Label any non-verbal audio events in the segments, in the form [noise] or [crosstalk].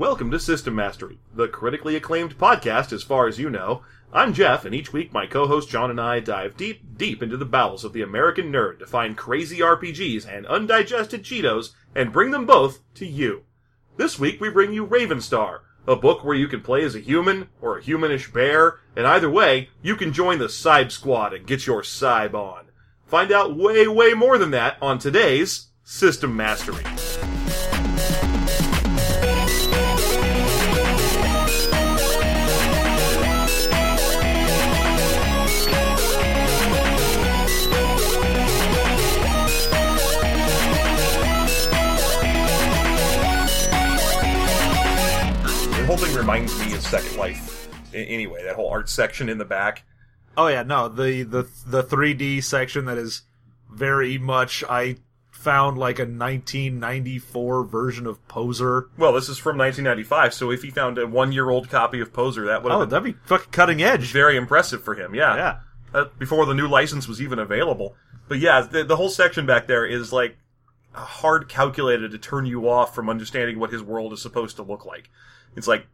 Welcome to System Mastery, the critically acclaimed podcast as far as you know. I'm Jeff, and each week my co-host John and I dive deep, deep into the bowels of the American nerd to find crazy RPGs and undigested Cheetos and bring them both to you. This week we bring you Ravenstar, a book where you can play as a human or a humanish bear, and either way, you can join the Cybe Squad and get your Cybe on. Find out way, way more than that on today's System Mastery. Reminds me of Second Life. Anyway, that whole art section in the back. Oh yeah, no, the the the 3D section that is very much I found like a 1994 version of Poser. Well, this is from 1995, so if he found a one-year-old copy of Poser, that would Oh, been that'd be fucking cutting edge. very impressive for him. Yeah, Yeah. Uh, before the new license was even available. But yeah, the, the whole section back there is like hard calculated to turn you off from understanding what his world is supposed to look like. It's like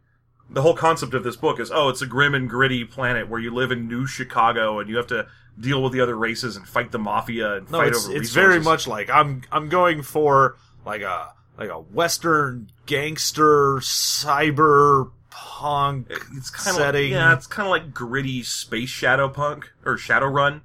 the whole concept of this book is oh, it's a grim and gritty planet where you live in New Chicago and you have to deal with the other races and fight the mafia and No, fight it's over it's very much like I'm I'm going for like a like a western gangster cyber punk it's kind of setting. yeah, it's kind of like gritty space shadow punk or Shadowrun.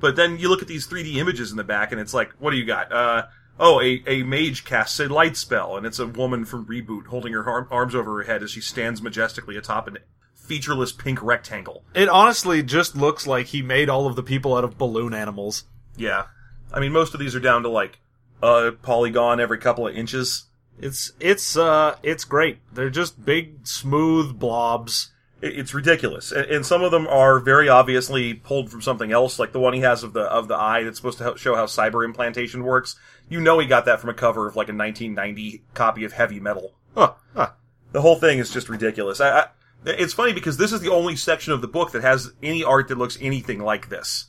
But then you look at these 3D images in the back, and it's like, what do you got? Uh, oh, a, a mage casts a light spell, and it's a woman from Reboot holding her arm, arms over her head as she stands majestically atop a featureless pink rectangle. It honestly just looks like he made all of the people out of balloon animals. Yeah, I mean, most of these are down to like a polygon every couple of inches. It's it's uh it's great. They're just big smooth blobs. It- It's ridiculous, and, and some of them are very obviously pulled from something else, like the one he has of the of the eye that's supposed to help show how cyber implantation works. You know, he got that from a cover of like a 1990 copy of Heavy Metal. Huh, huh. The whole thing is just ridiculous. I, I, it's funny because this is the only section of the book that has any art that looks anything like this.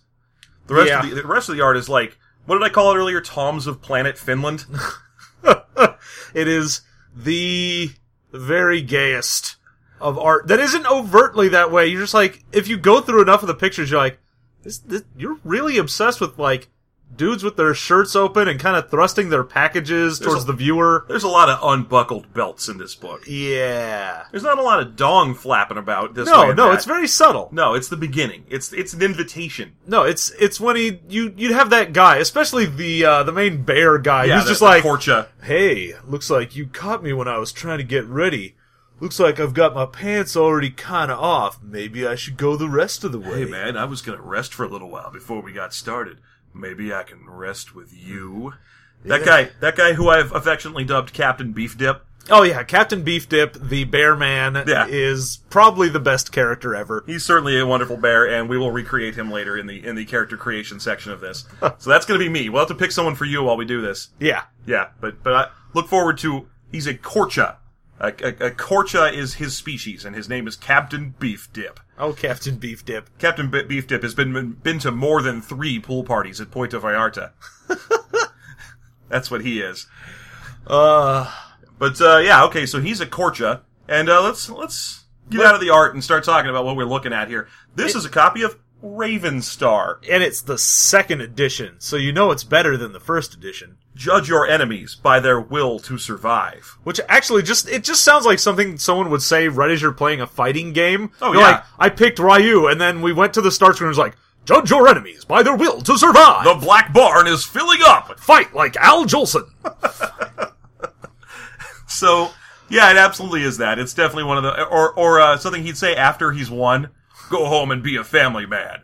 The rest Yeah. of the, the rest of the art is like what did I call it earlier? Toms of Planet Finland. [laughs] it is the very gayest of art that isn't overtly that way. You're just like, if you go through enough of the pictures, you're like, this, this you're really obsessed with like dudes with their shirts open and kind of thrusting their packages towards a- the viewer. There's a lot of unbuckled belts in this book. Yeah. There's not a lot of dong flapping about this. No, no, that. it's very subtle. No, it's the beginning. It's it's an invitation. No, it's it's when he you you'd have that guy, especially the uh the main bear guy. Yeah, He's the- just the like, Portia. Hey, looks like you caught me when I was trying to get ready. Looks like I've got my pants already kinda off. Maybe I should go the rest of the way. Hey man, I was gonna rest for a little while before we got started. Maybe I can rest with you. That guy, that guy who I've affectionately dubbed Captain Beef Dip. Oh yeah, Captain Beef Dip, the bear man, Yeah. is probably the best character ever. He's certainly a wonderful bear, and we will recreate him later in the in the character creation section of this. [laughs] so that's gonna be me. We'll have to pick someone for you while we do this. Yeah. Yeah, but but I look forward to. He's a Korcha. A, a, a Korcha is his species, and his name is Captain Beef Dip. Oh, Captain Beef Dip. Captain B- Beef Dip has been been to more than three pool parties at Puerto Vallarta. [laughs] That's what he is. Uh, But uh, yeah, okay, so he's a Corcha, and uh, let's let's get out of the art and start talking about what we're looking at here. This is a copy of Ravenstar. and it's the second edition, so you know it's better than the first edition. Judge your enemies by their will to survive. Which actually just it just sounds like something someone would say right as you're playing a fighting game. Oh, You're yeah. like, I picked Ryu, and then we went to the start screen and was like, Judge your enemies by their will to survive. The Black Barn is filling up. Fight like Al Jolson. [laughs] So yeah, it absolutely is that. It's definitely one of the or or uh, something he'd say after he's won. Go home and be a family man.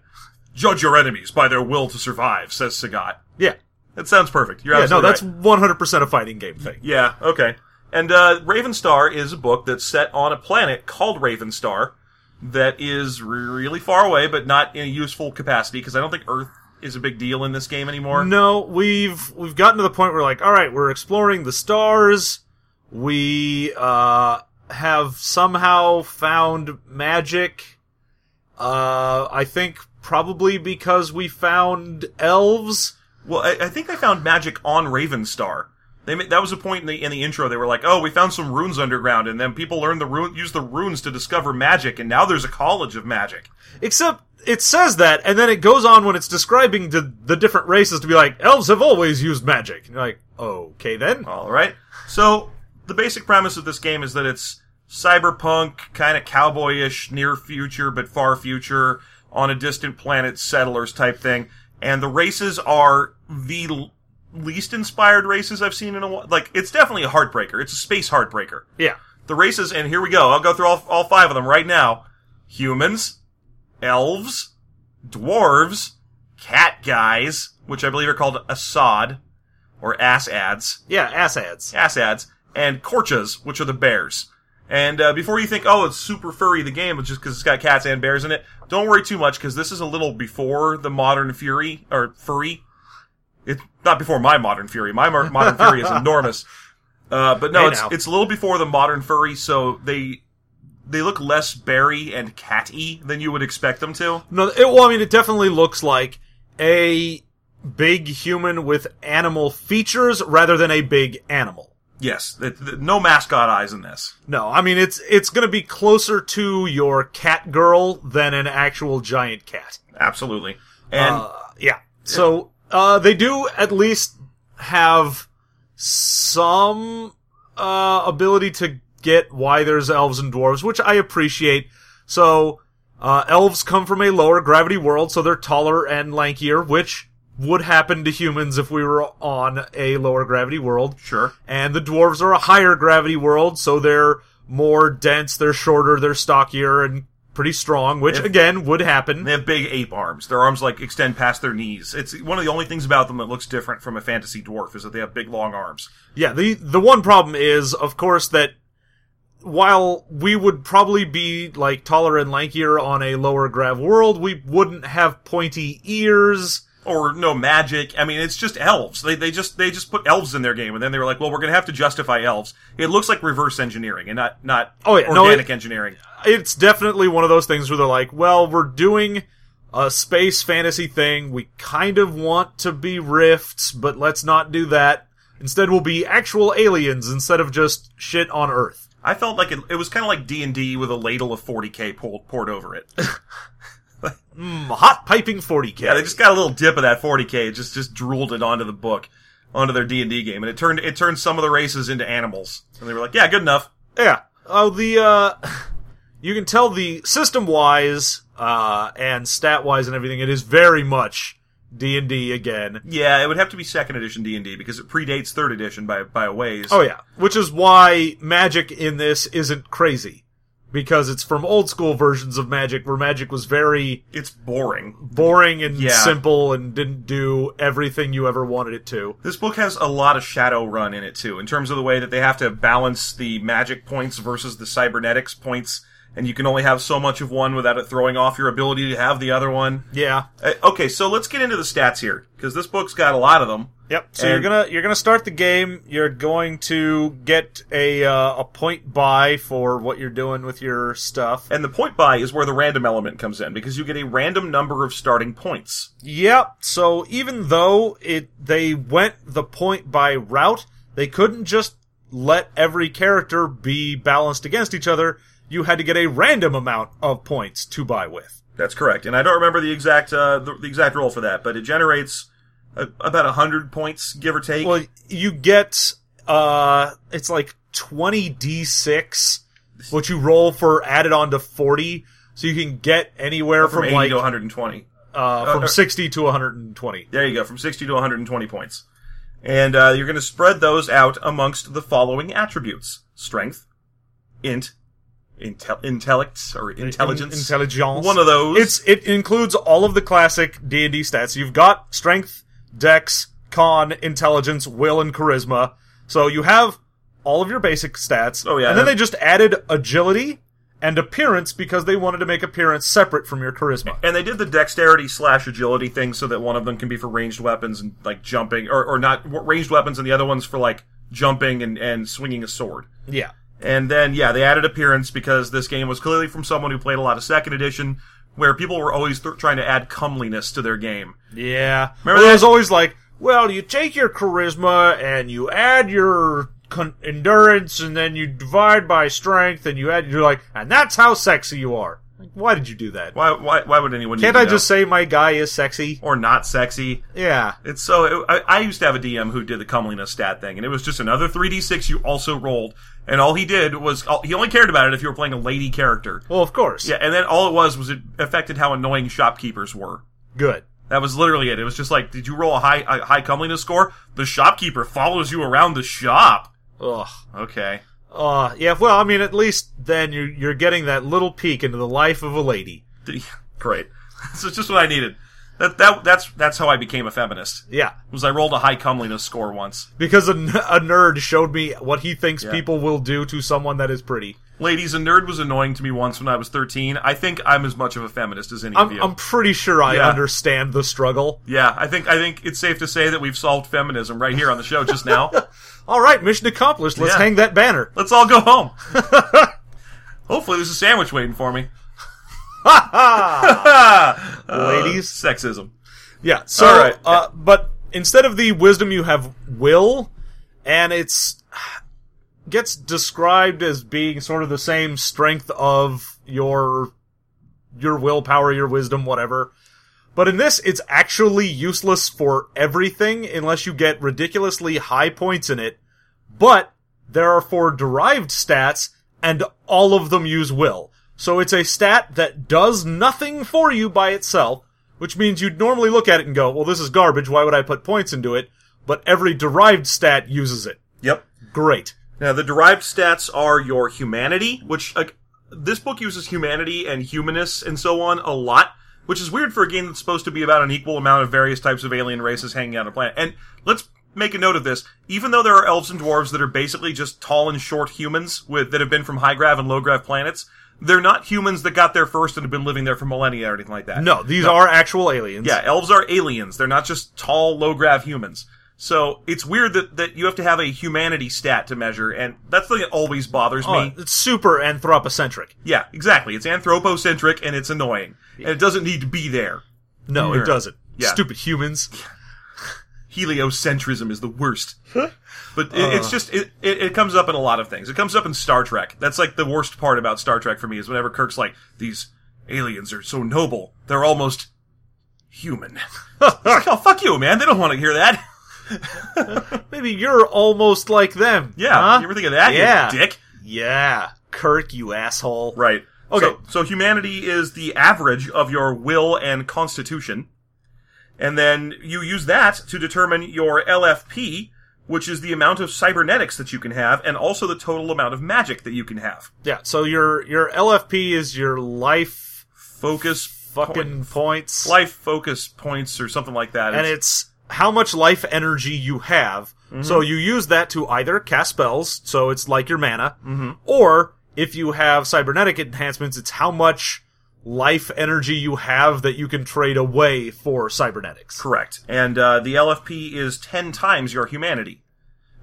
Judge your enemies by their will to survive, says Sagat. yeah. That sounds perfect. You're Yeah, no, that's right. 100% a fighting game thing. Yeah, okay. And uh, Ravenstar is a book that's set on a planet called Ravenstar that is really far away, but not in a useful capacity because I don't think Earth is a big deal in this game anymore. No, we've we've gotten to the point where like, all right, we're exploring the stars. We uh have somehow found magic. Uh I think probably because we found elves. Well, I, I think I found magic on Ravenstar. They ma- that was a point in the in the intro. They were like, "Oh, we found some runes underground, and then people learned the rune, use the runes to discover magic, and now there's a college of magic." Except it says that, and then it goes on when it's describing the, the different races to be like, elves have always used magic. And you're like, okay then. All right. So the basic premise of this game is that it's cyberpunk, kind of cowboyish, near future but far future, on a distant planet, settlers type thing. And the races are the l- least inspired races I've seen in a while. Like, it's definitely a heartbreaker. It's a space heartbreaker. Yeah. The races, and here we go. I'll go through all, all five of them right now. Humans, elves, dwarves, cat guys, which I believe are called Assad, or ass ads Yeah, ass ads. ass ads, and Korchas, which are the bears. And uh, before you think, oh, it's super furry, the game, just because it's got cats and bears in it, don't worry too much, because this is a little before the modern Fury, or furry. It's not before my modern Fury. My modern [laughs] Fury is enormous. Uh, but no, Hey, it's, now. it's a little before the modern furry, so they they look less berry and cat-y than you would expect them to. No, it, well, I mean, it definitely looks like a big human with animal features rather than a big animal. Yes, it, th- no mascot eyes in this. No, I mean, it's, it's gonna be closer to your cat girl than an actual giant cat. Absolutely. And Uh, yeah. So, uh, they do at least have some, uh, ability to get why there's elves and dwarves, which I appreciate. So, uh, elves come from a lower gravity world, so they're taller and lankier, which would happen to humans if we were on a lower gravity world. sure. And the dwarves are a higher gravity world, so they're more dense, they're shorter, they're stockier, and pretty strong, which If- again would happen. They have big ape arms. Their arms like extend past their knees. It's one of the only things about them that looks different from a fantasy dwarf is that they have big long arms. Yeah, the the one problem is, of course, that while we would probably be like taller and lankier on a lower grav world, we wouldn't have pointy ears. Or no magic. I mean, it's just elves. They they just they just put elves in their game, and then they were like, well, we're gonna have to justify elves. It looks like reverse engineering and not not Oh, yeah, no, organic it- engineering. It's definitely one of those things where they're like, well, we're doing a space fantasy thing. We kind of want to be Rifts, but let's not do that. Instead, we'll be actual aliens instead of just shit on Earth. I felt like it, it was kind of like D and D with a ladle of 40k poured, poured over it. [laughs] Mm, hot piping 40k. Yeah, they just got a little dip of that 40k, just just drooled it onto the book, onto their D and D game, and it turned it turned some of the races into animals, and they were like, yeah, good enough. Yeah. Oh, the uh, [laughs] you can tell the system wise, uh, and stat wise and everything. It is very much D and D again. Yeah, it would have to be second edition D and D because it predates third edition by by a ways. Oh yeah, which is why magic in this isn't crazy because it's from old school versions of magic where magic was very it's boring. boring and Yeah. simple and didn't do everything you ever wanted it to. This book has a lot of Shadowrun in it too, in terms of the way that they have to balance the magic points versus the cybernetics points, and you can only have so much of one without it throwing off your ability to have the other one. Yeah. Uh, okay, so let's get into the stats here because this book's got a lot of them. Yep. So And- you're gonna you're gonna start the game. You're going to get a uh, a point buy for what you're doing with your stuff. And the point buy is where the random element comes in because you get a random number of starting points. Yep. So even though it they went the point buy route, they couldn't just let every character be balanced against each other. You had to get a random amount of points to buy with. That's correct, and I don't remember the exact uh, the, the exact roll for that, but it generates a, about hundred points, give or take. Well, you get uh it's like 20 d6 what you roll for added on to 40 so you can get anywhere from from, 80 like to 120. uh from uh, 60 to 120. There you go, from 60 to 120 points. And uh, you're going to spread those out amongst the following attributes: strength, int, intel, intellect, or intelligence. In- intelligence. One of those. It's it includes all of the classic D&D stats. You've got strength, dex, con, intelligence, will and charisma. So you have all of your basic stats. Oh, yeah, And then they just added agility and appearance because they wanted to make appearance separate from your charisma. and they did the dexterity slash agility thing so that one of them can be for ranged weapons and like jumping, or, or not ranged weapons, and the other one's for like jumping and, and swinging a sword. Yeah. And then, yeah, they added appearance because this game was clearly from someone who played a lot of second edition, where people were always th- trying to add comeliness to their game. Yeah. Remember well, that? it was always like, well, you take your charisma and you add your con- endurance, and then you divide by strength, and you add. You're like, and that's how sexy you are. Like, why did you do that? Why, why, why would anyone? Can't I to just say my guy is sexy? or not sexy? Yeah. It's so. I, I used to have a DM who did the comeliness stat thing, and it was just another three d six you also rolled, and all he did was he only cared about it if you were playing a lady character. Well, of course. Yeah, and then all it was was it affected how annoying shopkeepers were. Good. That was literally it. It was just like, did you roll a high a high comeliness score? The shopkeeper follows you around the shop. Ugh. Okay. Uh, yeah, well, I mean, at least then you're, you're getting that little peek into the life of a lady. Great. [laughs] so just what I needed. That that that's that's how I became a feminist. Yeah. Was I rolled a high comeliness score once. Because a, n- a nerd showed me what he thinks Yeah. people will do to someone that is pretty. Ladies, a nerd was annoying to me once when I was 13. I think I'm as much of a feminist as any of I'm, you. I'm pretty sure I Yeah. understand the struggle. yeah, I think I think it's safe to say that we've solved feminism right here on the show just now. [laughs] All right, mission accomplished. Let's Yeah. hang that banner. Let's all go home. [laughs] Hopefully, there's a sandwich waiting for me. [laughs] Ladies. Sexism. Yeah. So, right. uh, but instead of the wisdom, you have will, and it's gets described as being sort of the same strength of your your willpower, your wisdom, whatever. But in this, it's actually useless for everything unless you get ridiculously high points in it. But there are four derived stats, and all of them use will. So it's a stat that does nothing for you by itself, which means you'd normally look at it and go, well, this is garbage, why would I put points into it? But every derived stat uses it. Yep. Great. Now, the derived stats are your humanity, which like this book uses humanity and humanists and so on a lot, which is weird for a game that's supposed to be about an equal amount of various types of alien races hanging out on a planet. And let's make a note of this: even though there are elves and dwarves that are basically just tall and short humans with that have been from high grav and low grav planets, they're not humans that got there first and have been living there for millennia or anything like that. No, these are actual aliens. Yeah, elves are aliens. They're not just tall, low grav humans. So it's weird that, that you have to have a humanity stat to measure, and that's the thing that always bothers Oh, me. it's super anthropocentric. Yeah, exactly. It's anthropocentric and it's annoying. And it doesn't need to be there. No, it doesn't. Yeah. Stupid humans. [laughs] Heliocentrism is the worst. But it, it's uh. just, it, it, it comes up in a lot of things. It comes up in Star Trek. That's like the worst part about Star Trek for me is whenever Kirk's like, these aliens are so noble. They're almost human. [laughs] Like, oh, fuck you, man. They don't want to hear that. [laughs] Maybe you're almost like them. Yeah. Huh? You ever think of that, Yeah. you dick? Yeah. Kirk, you asshole. Right. Okay. So, so humanity is the average of your will and constitution. And then you use that to determine your LFP, which is the amount of cybernetics that you can have, and also the total amount of magic that you can have. Yeah, so your your LFP is your life Focus, fucking points. life focus points or something like that. and It's- it's how much life energy you have. So you use that to either cast spells, so it's like your mana, or if you have cybernetic enhancements, it's how much life energy you have that you can trade away for cybernetics. correct. And uh, the LFP is ten times your humanity,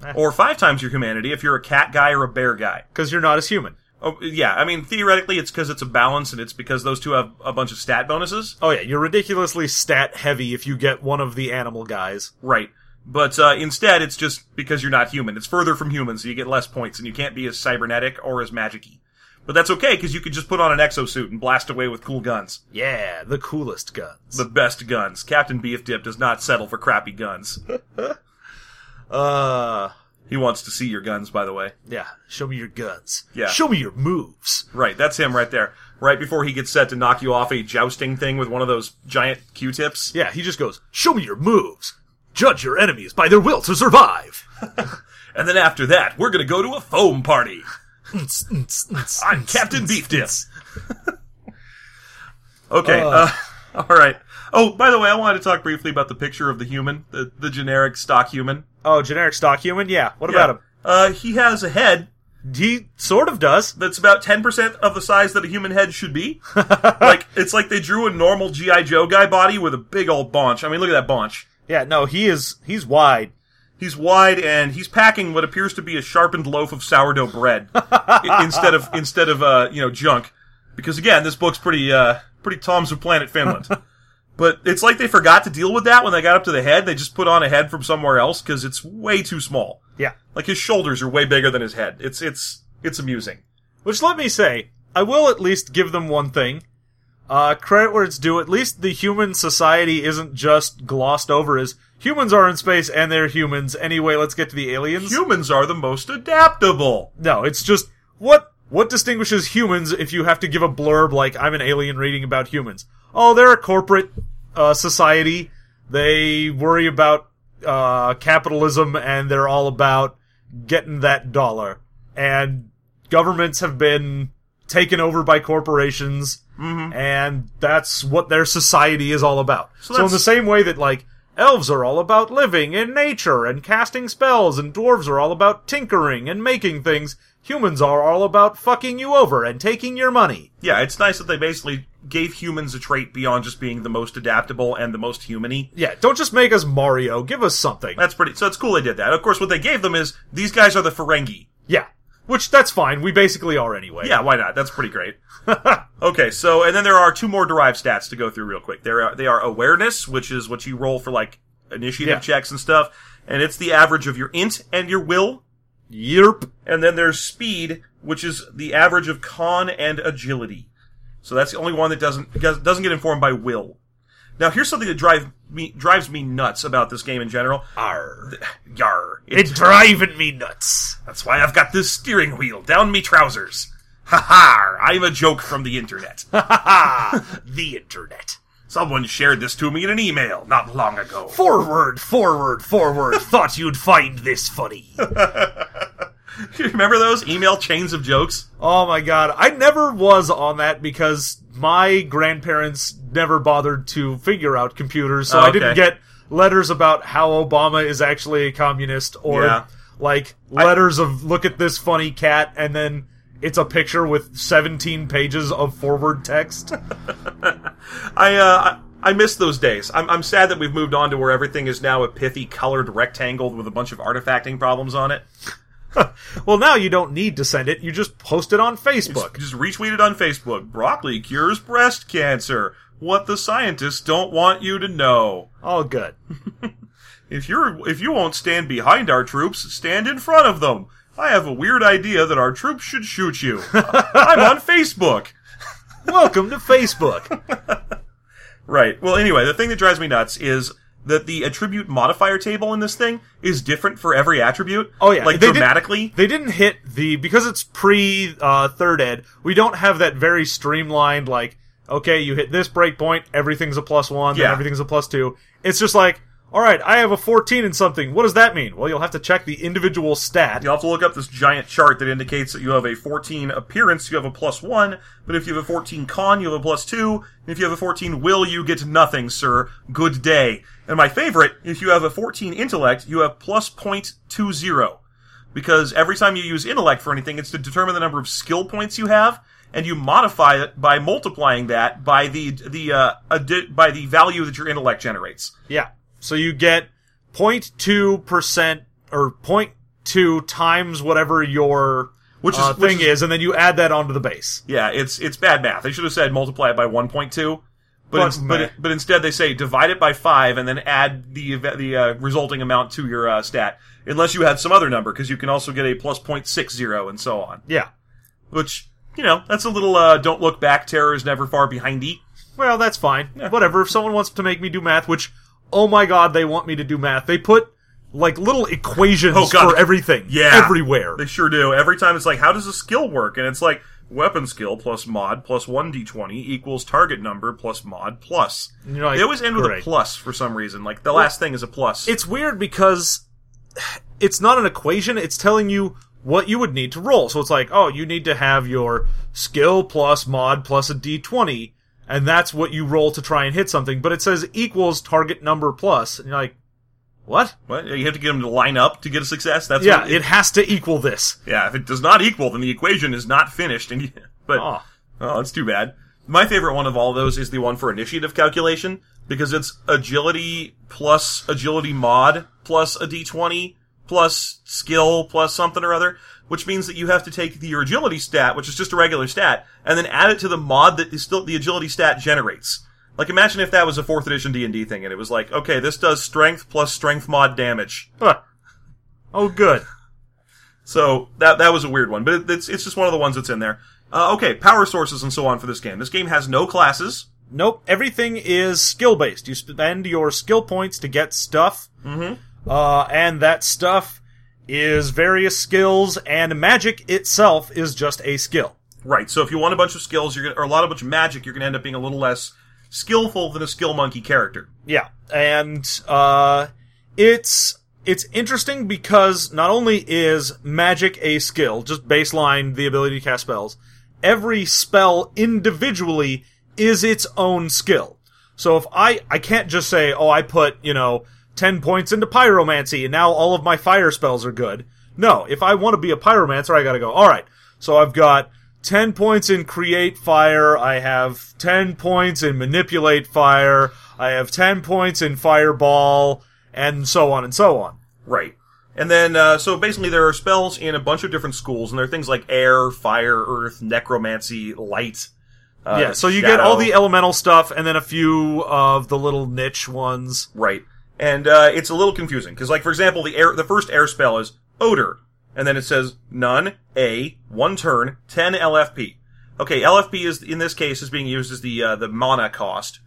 Eh. or five times your humanity if you're a cat guy or a bear guy. Because you're not as human. Oh, yeah, I mean theoretically it's because it's a balance, and it's because those two have a bunch of stat bonuses. Oh yeah, you're ridiculously stat heavy if you get one of the animal guys. Right. But uh, instead, it's just because you're not human. It's further from human, so you get less points, and you can't be as cybernetic or as magic-y. But that's okay, because you can just put on an exosuit and blast away with cool guns. Yeah, the coolest guns. The best guns. Captain Beef Dip does not settle for crappy guns. [laughs] uh He wants to see your guns, by the way. yeah, show me your guns. Yeah. Show me your moves. Right, that's him right there. Right before he gets set to knock you off a jousting thing with one of those giant Q-tips. Yeah, he just goes, "Show me your moves. Judge your enemies by their will to survive." [laughs] And then after that, we're gonna go to a foam party. [laughs] I'm Captain Beef Dip. [laughs] okay, uh, all right. Oh, by the way, I wanted to talk briefly about the picture of the human, the, the generic stock human. Oh, generic stock human? Yeah. What Yeah. about him? Uh, he has a head? He sort of does. that's about 10% of the size that a human head should be. [laughs] like, it's like they drew a normal G.I. Joe guy body with a big old bunch. I mean, look at that bunch. Yeah, no, he is. He's wide. He's wide and he's packing what appears to be a sharpened loaf of sourdough bread [laughs] i- instead of instead of uh, you know junk. Because again, this book's pretty uh, pretty Tom's of Planet Finland. [laughs] But it's like they forgot to deal with that when they got up to the head. They just put on a head from somewhere else because it's way too small. Yeah. Like his shoulders are way bigger than his head. It's it's it's amusing. Which let me say, I will at least give them one thing. Uh, credit where it's due. At least the human society isn't just glossed over as humans are in space and they're humans. Anyway, let's get to the aliens. Humans are the most adaptable. no, it's just what what distinguishes humans if you have to give a blurb like I'm an alien reading about humans. Oh, they're a corporate uh, society. They worry about uh, capitalism and they're all about getting that dollar. And governments have been taken over by corporations, and that's what their society is all about. So, in the same way that like elves are all about living in nature and casting spells, and dwarves are all about tinkering and making things, humans are all about fucking you over and taking your money. Yeah, it's nice that they basically gave humans a trait beyond just being the most adaptable and the most humany. Yeah, don't just make us Mario. Give us something. That's pretty. So it's cool they did that. Of course, what they gave them is these guys are the Ferengi. Yeah. Which, that's fine. We basically are anyway. Yeah, why not? That's pretty great. [laughs] okay, so and then there are two more derived stats to go through real quick. There are they are awareness, which is what you roll for like initiative Yeah. checks and stuff, and it's the average of your int and your will. Yerp. And then there's speed, which is the average of con and agility. So that's the only one that doesn't doesn't get informed by will. Now here's something that drive me drives me nuts about this game in general. Arr. Yar. It's driving me nuts. That's why I've got this steering wheel down me trousers. Ha ha! I'm a joke from the internet. Ha Ha! the internet. Someone shared this to me in an email not long ago. Forward, forward, forward. [laughs] Thought you'd find this funny. Do [laughs] you remember those email chains of jokes? Oh my god. I never was on that because my grandparents never bothered to figure out computers, so Oh, I didn't get letters about how Obama is actually a communist or Yeah. like letters of look at this funny cat and then it's a picture with 17 pages of forward text. [laughs] I uh, I, I miss those days. I'm, I'm sad that we've moved on to where everything is now a pithy colored rectangle with a bunch of artifacting problems on it. [laughs] well, now you don't need to send it, you just post it on Facebook. Just retweet it on Facebook. Broccoli cures breast cancer. What the scientists don't want you to know. All good. [laughs] If you're if you won't stand behind our troops, stand in front of them. I have a weird idea that our troops should shoot you. [laughs] I'm on Facebook. Welcome to Facebook. Right. Well, anyway, the thing that drives me nuts is that the attribute modifier table in this thing is different for every attribute. Oh, yeah. like They dramatically. They didn't hit the because it's pre uh, third ed. We don't have that very streamlined like okay, you hit this breakpoint, everything's a plus one, then Yeah. everything's a plus two. It's just like all right, I have a fourteen in something. What does that mean? Well, you'll have to check the individual stat. You'll have to look up this giant chart that indicates that you have a 14 appearance, you have a plus 1, but if you have a 14 con, you have a plus 2, and if you have a 14 will, you get nothing, sir. Good day. And my favorite, if you have a 14 intellect, you have plus 0.20. Because every time you use intellect for anything, it's to determine the number of skill points you have, and you modify it by multiplying that by the, the, uh, addi- by the value that your intellect generates. Yeah. So you get 0.2 percent or 0.2 times whatever your Which is- uh, which thing is- is, and then you add that onto the base. Yeah, it's it's bad math. They should have said multiply it by 1.2, but But but, but instead they say divide it by five and then add the the uh, resulting amount to your uh, stat, unless you had some other number because you can also get a plus 0.60 and so on. Yeah. Which you know that's a little uh, don't look back. Terror is never far behindy. Well, that's fine. Whatever. If someone wants to make me do math, which, oh my god, they want me to do math. They put like little equations Oh, for everything. Yeah, Everywhere. They sure do. Every time it's like, how does a skill work? And it's like weapon skill plus mod plus one d20 equals target number plus mod plus. Like, they always end with a plus for some reason. Like the last thing is a plus. It's weird because it's not an equation. It's telling you what you would need to roll. So it's like, oh, you need to have your skill plus mod plus a d20, and that's what you roll to try and hit something. But it says equals target number plus, and you're like, what? What? You have to get them to line up to get a success. That's Yeah, what it has to equal this. yeah. If it does not equal, then the equation is not finished. And you, [laughs] but Oh. oh, that's too bad. My favorite one of all those is the one for initiative calculation because it's agility plus agility mod plus a d20 plus skill plus something or other, which means that you have to take the, your agility stat, which is just a regular stat, and then add it to the mod that is still the agility stat generates. Like imagine if that was a fourth edition D and D thing, and it was like, okay, this does strength plus strength mod damage. Huh. Oh, good. So that that was a weird one, but it, it's it's just one of the ones that's in there. Uh, okay, power sources and so on for this game. This game has no classes. Nope. Everything is skill based. You spend your skill points to get stuff. Mm-hmm. Uh, and that stuff is various skills, and magic itself is just a skill. Right. So if you want a bunch of skills, you're gonna, or a lot of bunch of magic, you're gonna end up being a little less skillful than a skill monkey character. Yeah, and uh, it's it's interesting because not only is magic a skill, just baseline the ability to cast spells, every spell individually is its own skill. So if I I can't just say, "Oh, I put, you know, 10 points into pyromancy and now all of my fire spells are good." No, if I want to be a pyromancer, I got to go, "All right. So I've got 10 points in create fire, I have 10 points in manipulate fire, I have 10 points in fireball, and so on and so on." Right. And then, uh, so basically there are spells in a bunch of different schools, and there are things like air, fire, earth, necromancy, light. Uh, yeah, so you shadow. get all the elemental stuff and then a few of the little niche ones. Right. And, uh, it's a little confusing, because like, for example, the air, the first air spell is odor. And then it says none, A, one turn, 10 LFP. Okay, LFP is, in this case, is being used as the, uh, the mana cost.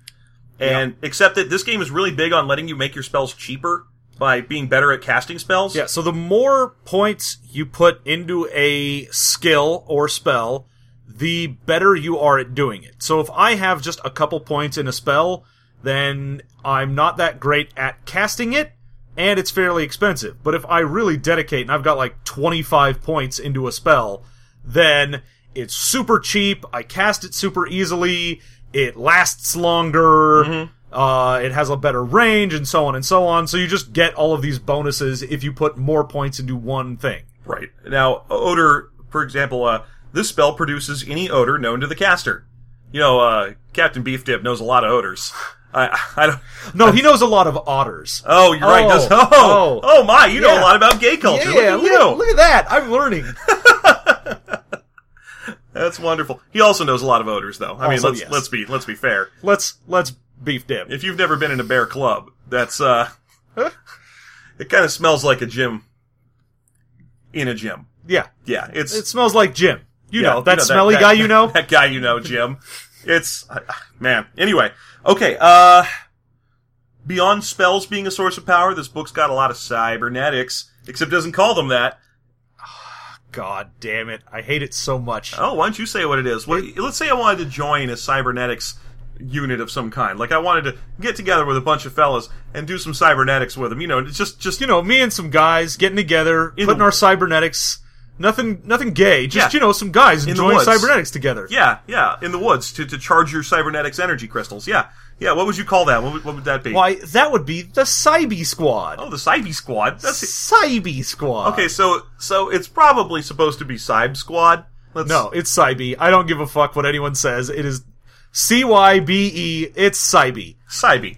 And, except that this game is really big on letting you make your spells cheaper by being better at casting spells. Yeah, so the more points you put into a skill or spell, the better you are at doing it. So if I have just a couple points in a spell, then I'm not that great at casting it, and it's fairly expensive. But if I really dedicate and I've got like 25 points into a spell, then it's super cheap, I cast it super easily, it lasts longer, uh, it has a better range, and so on and so on. So you just get all of these bonuses if you put more points into one thing. Right. Now, odor, for example, uh, this spell produces any odor known to the caster. You know, uh, Captain Beef Dip knows a lot of odors. [laughs] I, I don't. No, he knows a lot of otters. Oh, you're right. Oh, Does, oh, oh. oh, my! You know a lot about gay culture. look at you. look at that. I'm learning. [laughs] That's wonderful. He also knows a lot of odors, though. I mean, let's yes. let's be let's be fair. let's let's beef dip. If you've never been in a bear club, that's uh, it kind of smells like a gym in a gym. Yeah, Yeah, it's it smells like Jim. You Yeah, know that you smelly that- guy. You know. that guy you know, Jim. It's uh, man. Anyway, okay. Uh, beyond spells being a source of power, this book's got a lot of cybernetics. Except it doesn't call them that. God damn it! I hate it so much. Oh, why don't you say what it is? What, let's say I wanted to join a cybernetics unit of some kind. Like I wanted to get together with a bunch of fellas and do some cybernetics with them. You know, it's just just You know, me and some guys getting together, In putting the- our cybernetics. Nothing, nothing gay. Just Yeah. you know, some guys the enjoying woods. cybernetics together. yeah, yeah, in the woods to, to charge your cybernetics energy crystals. Yeah, yeah. What would you call that? What would, what would that be? Why, that would be the Cybe Squad. Oh, the Cybe Squad. That's. Cybe Squad. Okay, so so it's probably supposed to be Cybe Squad. Let's, No, it's Cybe. I don't give a fuck what anyone says. It is C Y B E. It's Cybe. Cybe.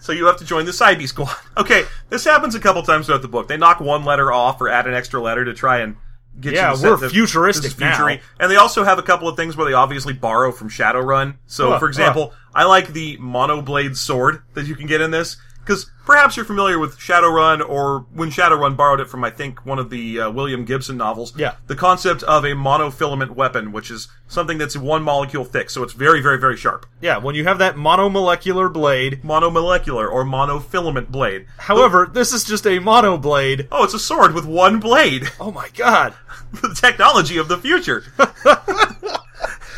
So you have to join the Cybe Squad. [laughs] Okay, this happens a couple times throughout the book. They knock one letter off or add an extra letter to try and get Yeah, you we're the- futuristic now. And they also have a couple of things where they obviously borrow from Shadowrun. So, Huh, for example, I like the monoblade sword that you can get in this. Because perhaps you're familiar with Shadowrun, or when Shadowrun borrowed it from, I think, one of the uh, William Gibson novels. Yeah. The concept of a monofilament weapon, which is something that's one molecule thick, so it's very, very, very sharp. Yeah, when you have that monomolecular blade. Monomolecular or monofilament blade. However, this is just a mono blade. Oh, it's a sword with one blade. Oh my god. [laughs] the technology of the future. [laughs]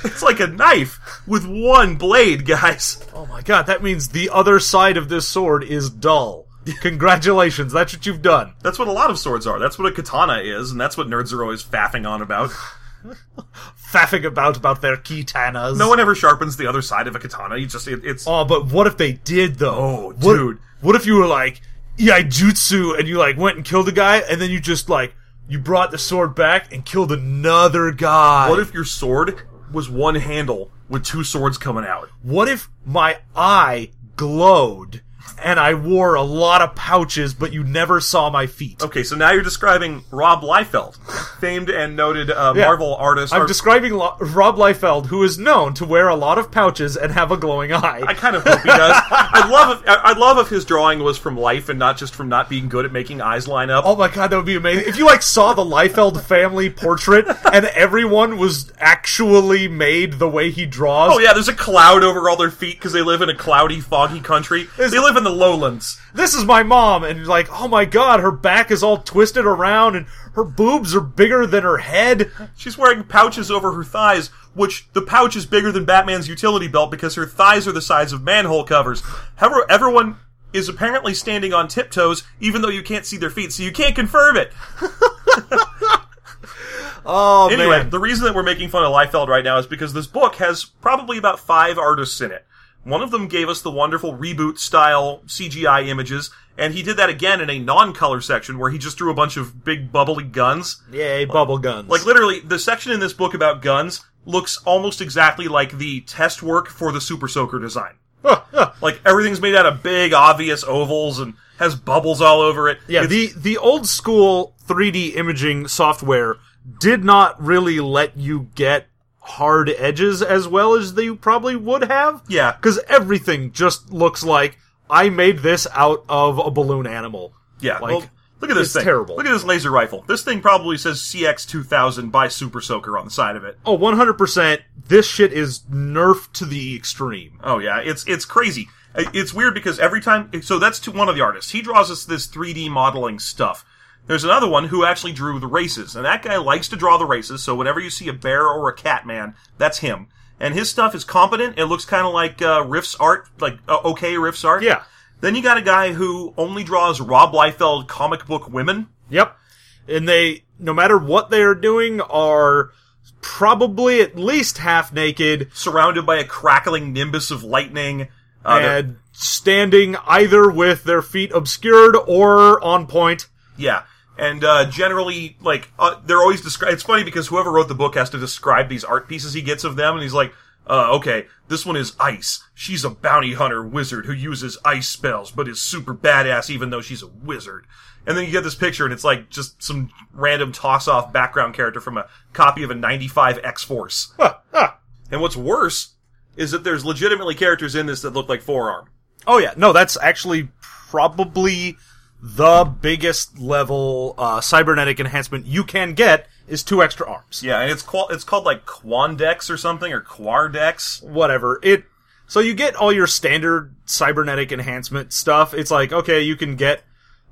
it's like a knife with one blade, guys. Oh my god, that means the other side of this sword is dull. Congratulations, that's what you've done. That's what a lot of swords are. That's what a katana is, and that's what nerds are always faffing on about. [laughs] Faffing about about their katanas. No one ever sharpens the other side of a katana. You just it, it's Oh, but what if they did though? Oh, What- dude. What if you were like Iaijutsu and you like went and killed a guy and then you just like you brought the sword back and killed another guy? what if your sword was one handle with two swords coming out? what if my eye glowed and I wore a lot of pouches, but you never saw my feet. Okay, so now you're describing Rob Liefeld, [laughs] famed and noted uh, Yeah. Marvel artist. I'm describing Lo- Rob Liefeld, who is known to wear a lot of pouches and have a glowing eye. I kind of hope he does. [laughs] I'd love if I- I'd love if his drawing was from life and not just from not being good at making eyes line up. Oh my god, that would be amazing. If you like saw the Liefeld family portrait and everyone was actually made the way he draws. Oh yeah, there's a cloud over all their feet because they live in a cloudy, foggy country. They live in the lowlands. This is my mom and like, "Oh my god, her back is all twisted around and her boobs are bigger than her head." She's wearing pouches over her thighs, which the pouch is bigger than Batman's utility belt because her thighs are the size of manhole covers. However, everyone is apparently standing on tiptoes, even though you can't see their feet, so you can't confirm it. [laughs] Oh Anyway, man. the reason that we're making fun of Liefeld right now is because this book has probably about five artists in it. One of them gave us the wonderful reboot style CGI images, and he did that again in a non-color section where he just drew a bunch of big bubbly guns. Yay, bubble guns. Like literally, the section in this book about guns looks almost exactly like the test work for the Super Soaker design. [laughs] Like everything's made out of big, obvious ovals and has bubbles all over it. Yeah, It's- the the old school 3D imaging software did not really let you get hard edges as well as they probably would have. Yeah. because everything just looks like I made this out of a balloon animal. Yeah, Like, well, look at this it's thing. terrible. Look at this laser rifle. This thing probably says CX2000 by Super Soaker on the side of it. Oh, 100%. This shit is nerfed to the extreme. Oh yeah, it's it's crazy. It's weird because every time, so that's to one of the artists. He draws us this 3D modeling stuff. There's another one who actually drew the races, and that guy likes to draw the races. So whenever you see a bear or a cat man, that's him. And his stuff is competent. It looks kind of like uh, Riff's art, like uh, okay Riff's art. Yeah. Then you got a guy who only draws Rob Liefeld comic book women. Yep. And they, no matter what they are doing, are probably at least half naked surrounded by a crackling nimbus of lightning. Uh, and standing either with their feet obscured or on point. yeah, and uh, generally, like uh, they're always described. It's funny because whoever wrote the book has to describe these art pieces he gets of them, and he's like, uh, "Okay, this one is Ice. She's a bounty hunter wizard who uses ice spells, but is super badass even though she's a wizard." And then you get this picture, and it's like just some random toss-off background character from a copy of a '95 X Force. [laughs] And what's worse is that there's legitimately characters in this that look like Forearm. Oh yeah, no, that's actually probably the biggest level uh, cybernetic enhancement you can get is two extra arms. Yeah, and it's called it's called like Quandex or something or Quardex. Whatever it. So you get all your standard cybernetic enhancement stuff. It's like okay, you can get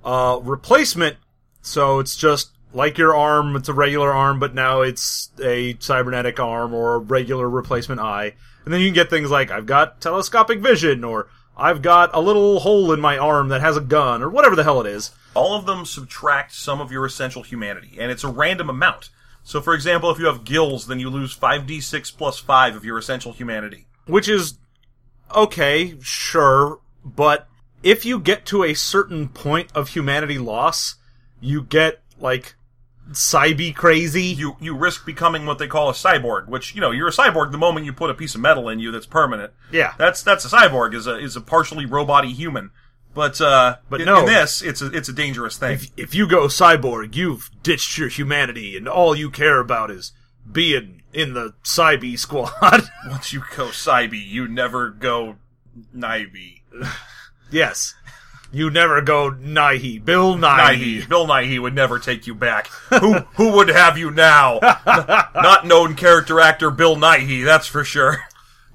uh, replacement. So it's just like your arm. It's a regular arm, but now it's a cybernetic arm or a regular replacement eye. And then you can get things like I've got telescopic vision or I've got a little hole in my arm that has a gun or whatever the hell it is. All of them subtract some of your essential humanity, and it's a random amount. So, for example, if you have gills, then you lose 5d6 plus 5 of your essential humanity. which is okay, sure, but if you get to a certain point of humanity loss, you get like cybe crazy. You you risk becoming what they call a cyborg, which you know you're a cyborg the moment you put a piece of metal in you that's permanent. Yeah. that's that's a cyborg is a is a partially roboty human. But uh, But in, no. in this, it's a it's a dangerous thing. if, if you go cyborg, you've ditched your humanity, and all you care about is being in the cybe squad. [laughs] Once you go cybe, you never go Nibey. yes. You never go Nighy. Bill Nighy. Nighy. Bill Nighy would never take you back. who who would have you now? [laughs] Not known character actor Bill Nighy, that's for sure.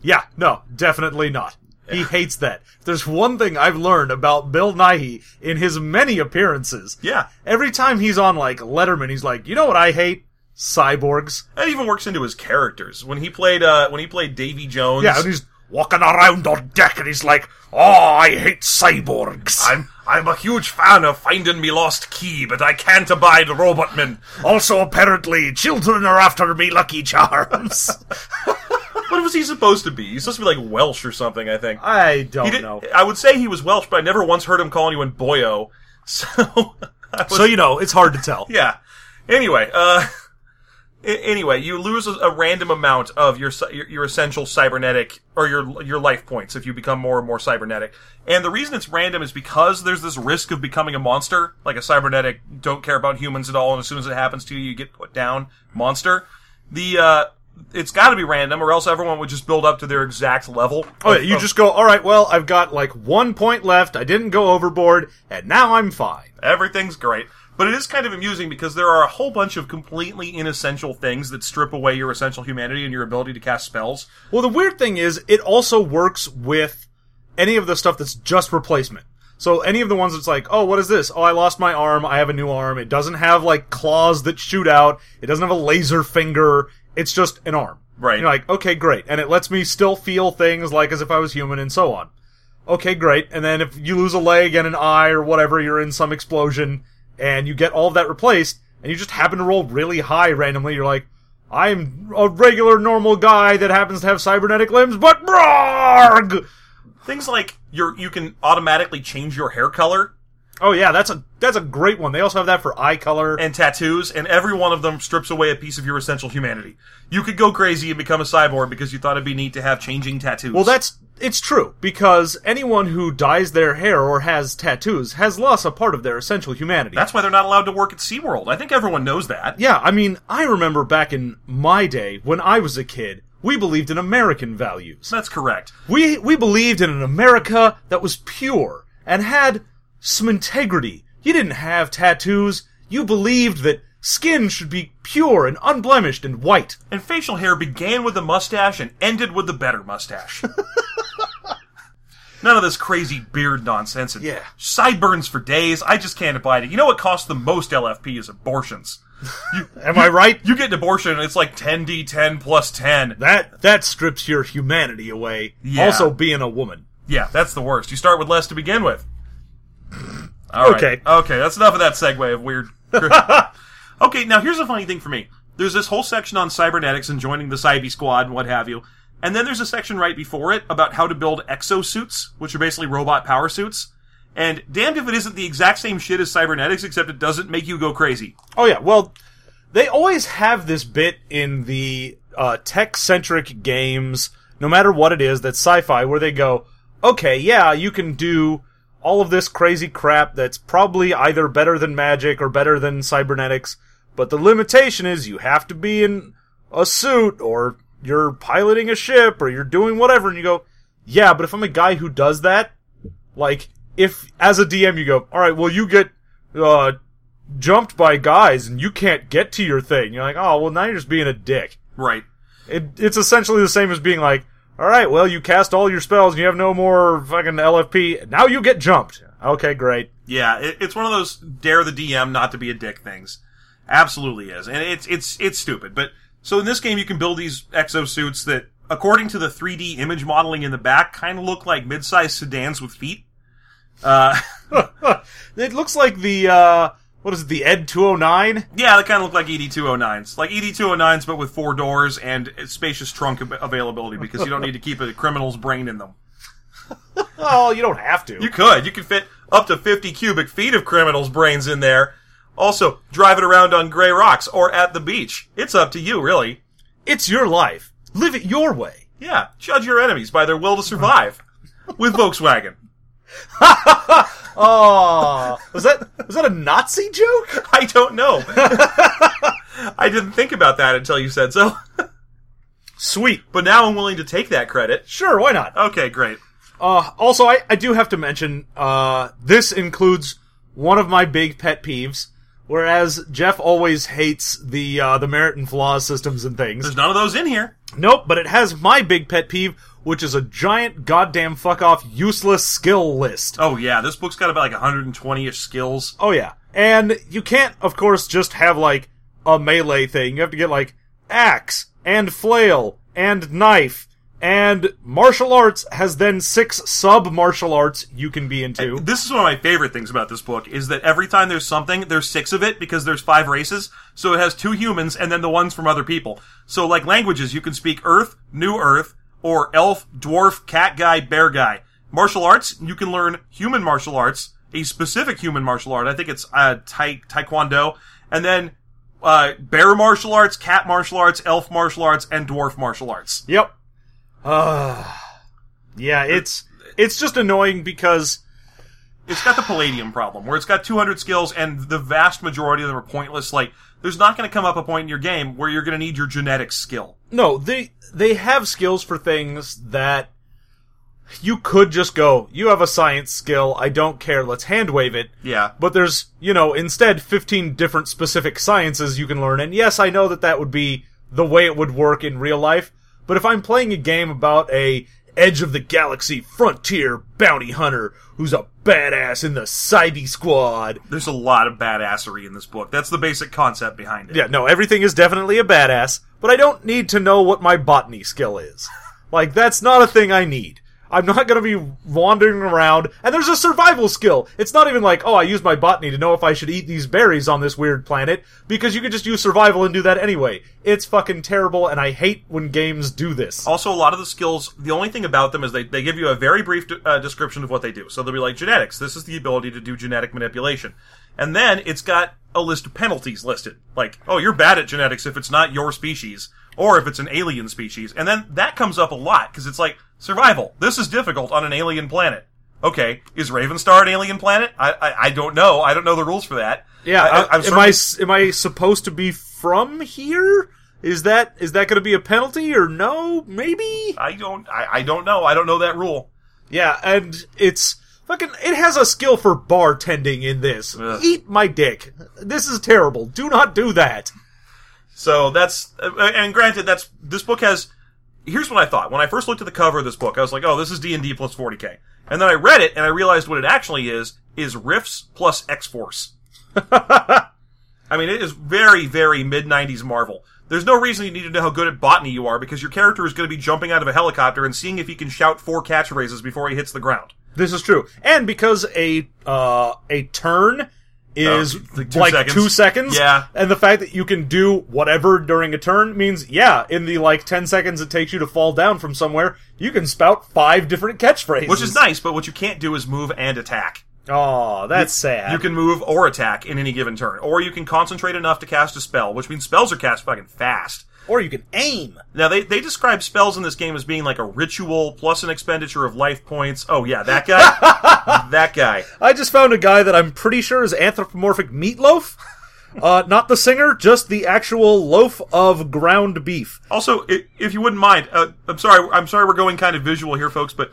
Yeah, no, definitely not. He hates that. If There's one thing I've learned about Bill Nighy in his many appearances. Yeah. Every time he's on like Letterman, he's like, "You know what I hate? Cyborgs." That even works into his characters. When he played uh when he played Davy Jones Yeah, he's walking around on deck, and he's like, "Oh, I hate cyborgs." I'm I'm a huge fan of finding me lost key, but I can't abide robotmen. also, apparently, children are after me Lucky Charms. [laughs] What was he supposed to be? He's supposed to be like Welsh or something, I think. I don't did, know. I would say he was Welsh, but I never once heard him call anyone boyo. [laughs] [laughs] So was- So you know, it's hard to tell. Yeah. Anyway, uh, I- anyway, you lose a, a random amount of your, your your essential cybernetic or your your life points if you become more and more cybernetic. And the reason it's random is because there's this risk of becoming a monster, like a cybernetic don't care about humans at all, and as soon as it happens to you, you get put down monster. The uh, it's got to be random, or else everyone would just build up to their exact level. Oh, you of- just go, all right, well, I've got like one point left. I didn't go overboard, and now I'm fine. Everything's great. But it is kind of amusing because there are a whole bunch of completely inessential things that strip away your essential humanity and your ability to cast spells. Well, the weird thing is, it also works with any of the stuff that's just replacement. So any of the ones that's like, oh, what is this? Oh, I lost my arm. I have a new arm. It doesn't have like claws that shoot out. It doesn't have a laser finger. It's just an arm. Right. You're like, okay, great. And it lets me still feel things like as if I was human and so on. Okay, great. And then if you lose a leg and an eye or whatever, you're in some explosion and you get all of that replaced and you just happen to roll really high randomly, you're like, I'm a regular normal guy that happens to have cybernetic limbs, but brarg! Things like your you can automatically change your hair color Oh yeah, that's a that's a great one. They also have that for eye color. and tattoos, and every one of them strips away a piece of your essential humanity. You could go crazy and become a cyborg because you thought it'd be neat to have changing tattoos. well, that's it's true because anyone who dyes their hair or has tattoos has lost a part of their essential humanity. that's why they're not allowed to work at SeaWorld. I think everyone knows that. Yeah, I mean, I remember back in my day when I was a kid, we believed in American values. That's correct. We we believed in an America that was pure and had some integrity. You didn't have tattoos. You believed that skin should be pure and unblemished and white. And facial hair began with the mustache and ended with the better mustache. [laughs] None of this crazy beard nonsense and Yeah. sideburns for days. I just can't abide it. You know what costs the most LFP is abortions. [laughs] You, Am I right? you get an abortion and it's like 10d10 plus 10. That that strips your humanity away. Yeah. Also being a woman. Yeah, that's the worst. You start with less to begin with. All right. Okay. Okay, that's enough of that segue of weird. [laughs] okay, now here's a funny thing for me. There's this whole section on cybernetics and joining the Cybe squad and what have you. And then there's a section right before it about how to build exosuits, which are basically robot power suits. And damned if it isn't the exact same shit as cybernetics, except it doesn't make you go crazy. Oh yeah, well, they always have this bit in the uh, tech-centric games, no matter what it is, that's sci-fi, where they go, okay, yeah, you can do all of this crazy crap that's probably either better than magic or better than cybernetics, but the limitation is you have to be in a suit or you're piloting a ship or you're doing whatever, and you go, yeah, but if I'm a guy who does that, like, if as a DM you go, all right, well, you get uh, jumped by guys and you can't get to your thing. You're like, oh, well, now you're just being a dick. Right. It, it's essentially the same as being like, all right, well, you cast all your spells and you have no more fucking LFP. Now you get jumped. Okay, great. Yeah, it, it's one of those dare the DM not to be a dick things. Absolutely is, and it's it's it's stupid. But so in this game, you can build these exosuits that, according to the 3D image modeling in the back, kind of look like mid-sized sedans with feet. Uh, [laughs] [laughs] It looks like the, uh, what is it, the ED 209? yeah, they kind of look like ED 209s, like ED 209s, but with four doors and spacious trunk availability because you don't need to keep a criminal's brain in them. [laughs] Oh, you don't have to. You could. You could fit up to 50 cubic feet of criminals' brains in there. Also, drive it around on gray rocks or at the beach. It's up to you, really. It's your life. Live it your way. Yeah, judge your enemies by their will to survive. [laughs] With Volkswagen. [laughs] Oh, was that, was that a Nazi joke? [laughs] I don't know. [laughs] I didn't think about that until you said so. Sweet. But now I'm willing to take that credit. Sure, why not? Okay, great. Uh, also, I, I do have to mention, uh, this includes one of my big pet peeves, whereas Jeff always hates the, uh, the merit and flaws systems and things. There's none of those in here. Nope, but it has my big pet peeve, which is a giant goddamn fuck off useless skill list. Oh yeah, this book's got about like 120-ish skills. Oh yeah. And you can't, of course, just have like a melee thing. You have to get like axe and flail and knife and martial arts has then six sub martial arts you can be into. This is one of my favorite things about this book is that every time there's something, there's six of it because there's five races. So it has two humans and then the ones from other people. So like languages, you can speak Earth, New Earth, or Elf, Dwarf, Cat Guy, Bear Guy. Martial arts, you can learn human martial arts, a specific human martial art. I think it's uh, tai- Taekwondo, and then uh, bear martial arts, cat martial arts, elf martial arts, and dwarf martial arts. Yep. Uh, yeah, it's it's just annoying because It's got the Palladium problem, where it's got 200 skills, and the vast majority of them are pointless. Like, there's not going to come up a point in your game where you're going to need your genetic skill. no, they they have skills for things that you could just go, you have a science skill, I don't care, let's hand wave it. Yeah. But there's, you know, instead 15 different specific sciences you can learn. And yes, I know that that would be the way it would work in real life. But if I'm playing a game about a edge of the galaxy frontier bounty hunter who's a badass in the Cybe squad. There's a lot of badassery in this book. That's the basic concept behind it. Yeah, no, everything is definitely a badass, but I don't need to know what my botany skill is. Like, that's not a thing I need. I'm not gonna be wandering around, and there's a survival skill. It's not even like, oh, I use my botany to know if I should eat these berries on this weird planet, because you could just use survival and do that anyway. It's fucking terrible, and I hate when games do this. Also, a lot of the skills, the only thing about them is they, they give you a very brief uh, description of what they do. So they'll be like genetics. This is the ability to do genetic manipulation. And then it's got a list of penalties listed. Like, oh, you're bad at genetics if it's not your species, or if it's an alien species. And then that comes up a lot, because it's like, survival. This is difficult on an alien planet. Okay, is Ravenstar an alien planet? I, I, I don't know. I don't know the rules for that. Yeah, I, am certainly- I am I supposed to be from here? Is that is that going to be a penalty or no? Maybe. I don't, I, I don't know. I don't know that rule. Yeah, and it's fucking. It has a skill for bartending in this. Ugh. Eat my dick. This is terrible. Do not do that. So that's uh, and granted, that's this book has. Here's what I thought when I first looked at the cover of this book. I was like, "Oh, this is D and D plus 40k," and then I read it and I realized what it actually is is Rifts plus X Force. [laughs] I mean, it is very, very mid 90s Marvel. There's no reason you need to know how good at botany you are because your character is going to be jumping out of a helicopter and seeing if he can shout four catchphrases before he hits the ground. This is true, and because a uh, a turn is Oh, like two like seconds. two seconds. Yeah. and the fact that you can do whatever during a turn means, yeah, in the like ten seconds it takes you to fall down from somewhere, you can spout five different catchphrases, Which is nice, but what you can't do is move and attack. Oh, that's sad. You can move or attack in any given turn. Or you can concentrate enough to cast a spell, which means spells are cast fucking fast. Or you can aim. Now, they, they describe spells in this game as being like a ritual plus an expenditure of life points. Oh, yeah, that guy? [laughs] that guy. I just found a guy that I'm pretty sure is anthropomorphic meatloaf. [laughs] Uh, not the singer, just the actual loaf of ground beef. Also, if you wouldn't mind, uh, I'm sorry, I'm sorry we're going kind of visual here, folks, but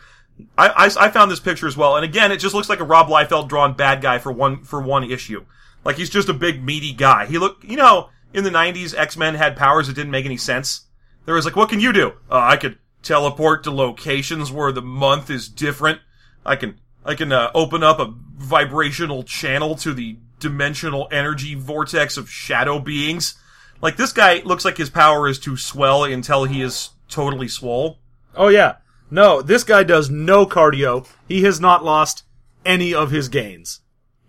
I, I, I found this picture as well, and again, it just looks like a Rob Liefeld drawn bad guy for one for one issue. Like he's just a big meaty guy. He look, you know, in the '90s, X Men had powers that didn't make any sense. There was like, what can you do? Uh, I could teleport to locations where the month is different. I can I can uh, open up a vibrational channel to the dimensional energy vortex of shadow beings. Like this guy looks like his power is to swell until he is totally swole. Oh yeah. No, this guy does no cardio. He has not lost any of his gains.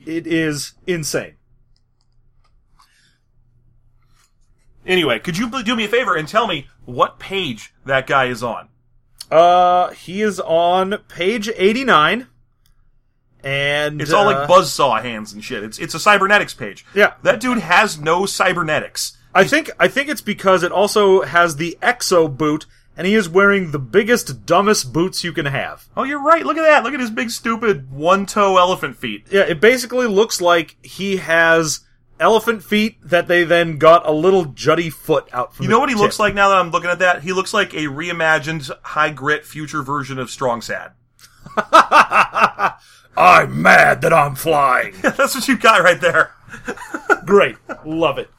It is insane. Anyway, could you do me a favor and tell me what page that guy is on? Uh, he is on page 89. And It's all uh, like buzzsaw hands and shit. It's it's a cybernetics page. Yeah. That dude has no cybernetics. I think I think it's because it also has the exo boot and he is wearing the biggest dumbest boots you can have. Oh, you're right. Look at that. Look at his big stupid one toe elephant feet. Yeah, it basically looks like he has elephant feet that they then got a little juddy foot out from You know what he looks like now that I'm looking at that? He looks like a reimagined high grit future version of Strong Sad. [laughs] I'm mad that I'm flying. [laughs] That's what you got right there. [laughs] Great. Love it.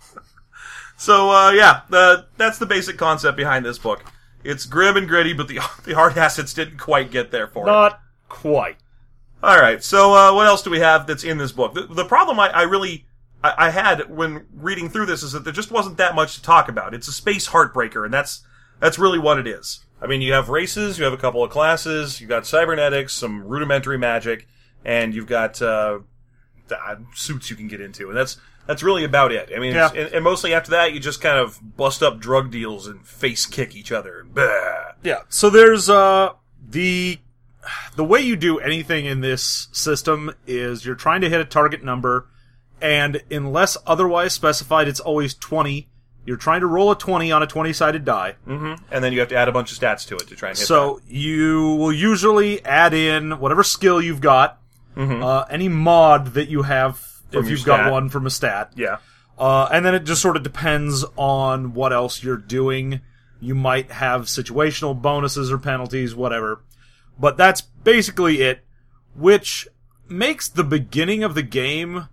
So uh, yeah, the, that's the basic concept behind this book. It's grim and gritty, but the the hard assets didn't quite get there for it. Not quite. All right. So uh, what else do we have that's in this book? The, the problem I, I really I, I had when reading through this is that there just wasn't that much to talk about. It's a space heartbreaker, and that's that's really what it is. I mean, you have races, you have a couple of classes, you've got cybernetics, some rudimentary magic, and you've got uh, uh, suits you can get into, and that's that's really about it. I mean, Yeah. and, and mostly after that, you just kind of bust up drug deals and face kick each other. Bah. Yeah. So there's uh the the way you do anything in this system is you're trying to hit a target number and unless otherwise specified, it's always 20. You're trying to roll a 20 on a 20 sided die. Mm-hmm. And then you have to add a bunch of stats to it to try and hit So you will usually add in whatever skill you've got, uh, any mod that you have Mm-hmm. From if you've got one from a stat. Yeah. Uh, and then it just sort of depends on what else you're doing. You might have situational bonuses or penalties, whatever. But that's basically it, which makes the beginning of the game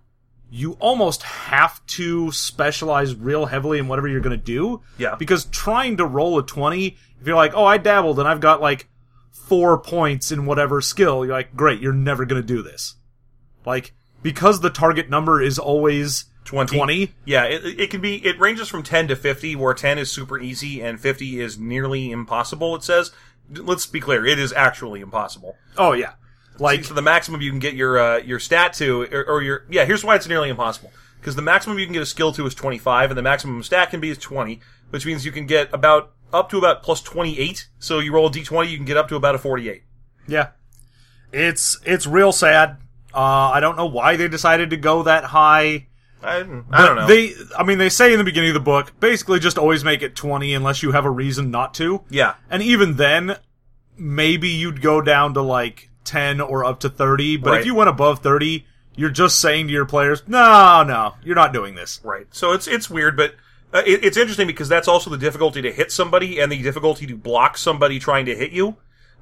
you almost have to specialize real heavily in whatever you're going to do. Yeah. Because trying to roll a 20, if you're like, oh, I dabbled and I've got like four points in whatever skill, you're like, great, you're never going to do this. Like, because the target number is always 20. 20. Yeah, it, it can be. It ranges from ten to fifty, where ten is super easy and fifty is nearly impossible. It says. Let's be clear. It is actually impossible. Oh, yeah. Like, so the maximum you can get your uh, your stat to, or, or your yeah. Here's why it's nearly impossible. Because the maximum you can get a skill to is 25, and the maximum stat can be is 20, which means you can get about up to about plus 28. So you roll a d20, you can get up to about a 48. yeah. It's, it's real sad. Uh, I don't know why they decided to go that high. I, I don't know. They, I mean, they say in the beginning of the book, basically just always make it 20 unless you have a reason not to. yeah, And even then, maybe you'd go down to like 10 or up to 30. But Right. if you went above 30, you're just saying to your players, no, no, you're not doing this. right. So it's it's weird, but uh, it, it's interesting because that's also the difficulty to hit somebody and the difficulty to block somebody trying to hit you.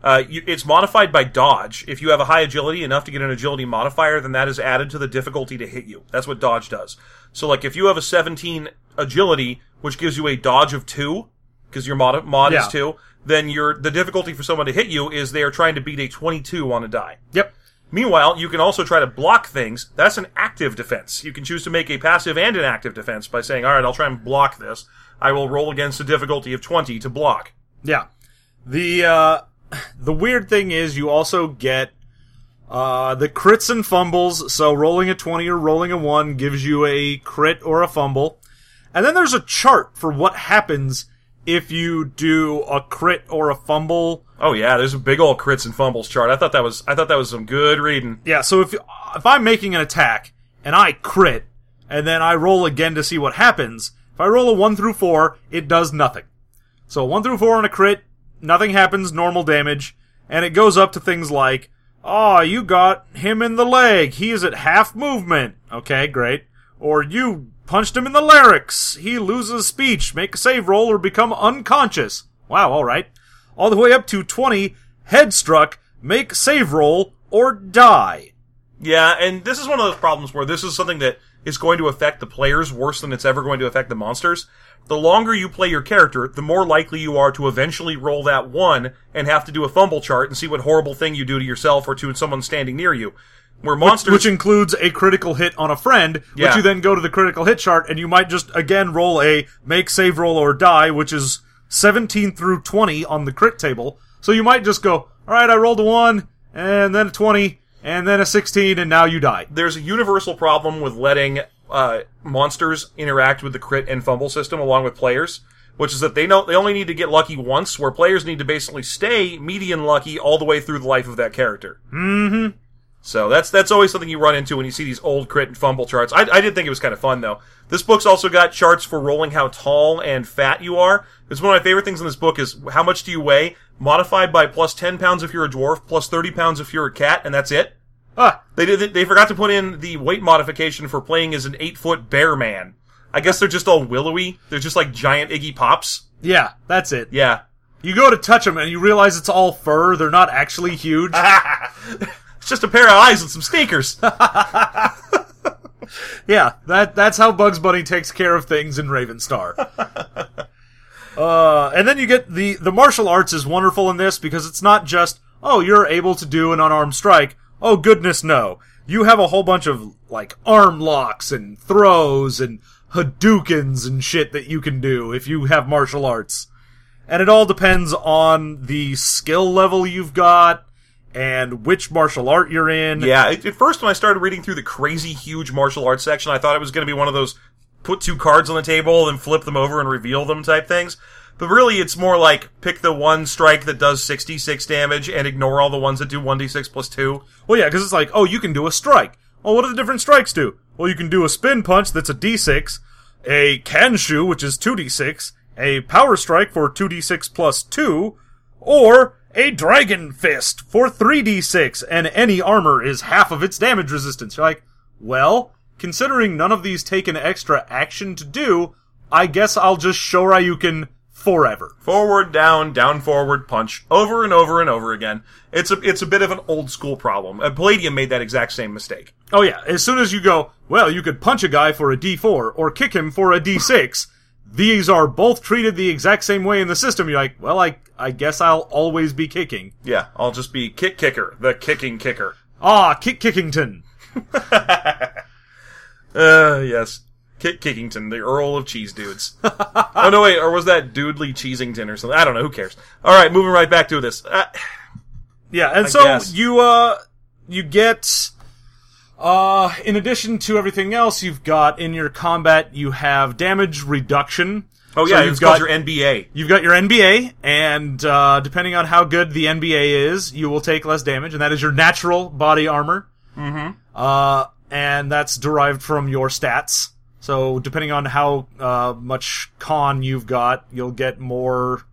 Uh, you, it's modified by dodge. If you have a high agility enough to get an agility modifier, then that is added to the difficulty to hit you. That's what dodge does. So, like, if you have a 17 agility, which gives you a dodge of two, because your mod, mod Yeah. is two, then your the difficulty for someone to hit you is they are trying to beat a 22 on a die. Yep. Meanwhile, you can also try to block things. That's an active defense. You can choose to make a passive and an active defense by saying, all right, I'll try and block this. I will roll against a difficulty of 20 to block. Yeah. The uh [sighs] the weird thing is you also get uh the crits and fumbles, so rolling a 20 or rolling a 1 gives you a crit or a fumble. And then there's a chart for what happens if you do a crit or a fumble. Oh yeah, there's a big old crits and fumbles chart. I thought that was I thought that was some good reading. Yeah, so if if I'm making an attack and I crit and then I roll again to see what happens, if I roll a 1 through 4, it does nothing. So 1 through 4 on a crit, nothing happens, normal damage, and it goes up to things like, "Oh, you got him in the leg. He is at half movement." Okay, great. Or you punched him in the larynx. He loses speech. Make a save roll or become unconscious. Wow, all right. All the way up to 20, head struck, make save roll or die. Yeah, and this is one of those problems where this is something that is going to affect the players worse than it's ever going to affect the monsters. The longer you play your character, the more likely you are to eventually roll that one and have to do a fumble chart and see what horrible thing you do to yourself or to someone standing near you. Where monsters which includes a critical hit on a friend, Yeah. which you then go to the critical hit chart, and you might just again roll a make save roll or die, which is 17 through 20 on the crit table. So you might just go, alright, I rolled a 1, and then a 20, and then a 16, and now you die. there's a universal problem with letting uh, monsters interact with the crit and fumble system along with players, which is that they know they only need to get lucky once, where players need to basically stay median lucky all the way through the life of that character. Mm-hmm. So that's that's always something you run into when you see these old crit and fumble charts. I, I did think it was kind of fun though. This book's also got charts for rolling how tall and fat you are. It's one of my favorite things in this book is how much do you weigh, modified by plus ten pounds if you're a dwarf, plus thirty pounds if you're a cat, and that's it. Ah, They did. They forgot to put in the weight modification for playing as an eight foot bear man. I guess they're just all willowy. They're just like giant Iggy Pops. yeah, that's it. Yeah. You go to touch them, and you realize it's all fur, they're not actually huge. [laughs] It's just a pair of eyes and some sneakers. [laughs] Yeah, that that's how Bugs Bunny takes care of things in Ravenstar. [laughs] uh, and then you get the the martial arts is wonderful in this because it's not just oh you're able to do an unarmed strike. Oh goodness no, you have a whole bunch of like arm locks and throws and Hadoukens and shit that you can do if you have martial arts. And it all depends on the skill level you've got and which martial art you're in. yeah. At, first, when I started reading through the crazy huge martial arts section, I thought it was going to be one of those put two cards on the table and flip them over and reveal them type things. But really, it's more like pick the one strike that does 66 damage and ignore all the ones that do 1d6 plus 2. Well, yeah, because it's like, oh, you can do a strike. Well, what do the different strikes do? Well, you can do a spin punch that's a d6, a Kanshu, which is 2d6, a power strike for 2d6 plus 2, or a dragon fist for 3d6, and any armor is half of its damage resistance. You're like, well, considering none of these take an extra action to do, I guess I'll just Shoryuken forever. Forward, down, down, forward, punch, over and over and over again. It's a it's a bit of an old school problem. Uh, Palladium made that exact same mistake. Oh yeah, as soon as you go, well, you could punch a guy for a d4 or kick him for a d6. These are both treated the exact same way in the system. You're like, well, I I guess I'll always be kicking. Yeah, I'll just be kick kicker, the kicking kicker. Ah, kick Kickington. [laughs] Uh, yes. Kick Kickington, the Earl of Cheese Dudes. [laughs] oh no, wait, or was that Dudley Cheesington or something? I don't know. Who cares? All right, moving right back to this. Uh, Yeah, and I so guess. you uh you get uh in addition to everything else you've got in your combat you have damage reduction. oh So yeah, you've it's called got your NBA. You've got your NBA, and uh, depending on how good the NBA is, you will take less damage, and that is your natural body armor. Mm-hmm. Uh, and that's derived from your stats. So depending on how uh, much con you've got, you'll get more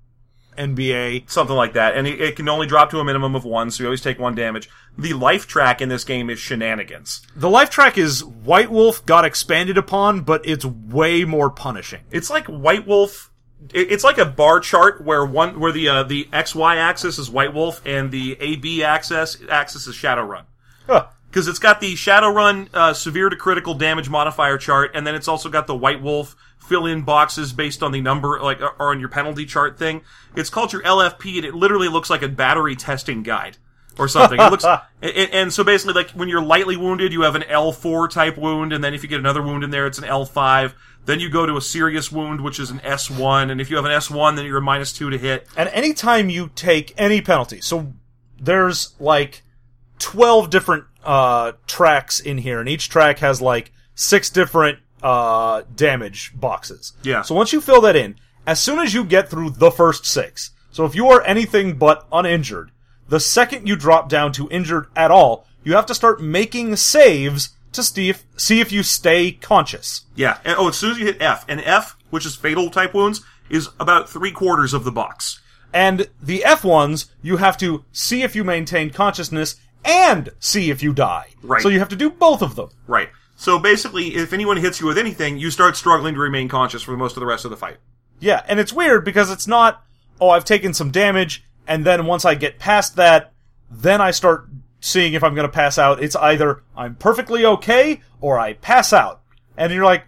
NBA. Something like that. And it, it can only drop to a minimum of one, so you always take one damage. The life track in this game is shenanigans. The life track is White Wolf got expanded upon, but it's way more punishing. It's like White Wolf. it- It's like a bar chart where one where the uh, the X Y axis is White Wolf and the A B axis axis is Shadowrun. Huh. because it's got the Shadowrun uh, severe to critical damage modifier chart, and then it's also got the White Wolf fill in boxes based on the number, like or on your penalty chart thing. It's called your LFP, and it literally looks like a battery testing guide or something. It looks, [laughs] and, and so basically, like when you're lightly wounded, you have an L4 type wound, and then if you get another wound in there, it's an L5. Then you go to a serious wound, which is an S1, and if you have an S1, then you're a minus two to hit. And anytime you take any penalty, so there's like 12 different uh, tracks in here, and each track has like six different uh, damage boxes. Yeah. So once you fill that in, as soon as you get through the first six, so if you are anything but uninjured, the second you drop down to injured at all, you have to start making saves to see if, see if you stay conscious. Yeah. And, oh, as soon as you hit F, and F, which is fatal type wounds, is about three quarters of the box. And the F ones, you have to see if you maintain consciousness and see if you die. Right. So you have to do both of them. Right. So basically, if anyone hits you with anything, you start struggling to remain conscious for most of the rest of the fight. Yeah, and it's weird because it's not, oh, I've taken some damage, and then once I get past that, then I start seeing if I'm gonna pass out. It's either I'm perfectly okay, or I pass out. And you're like,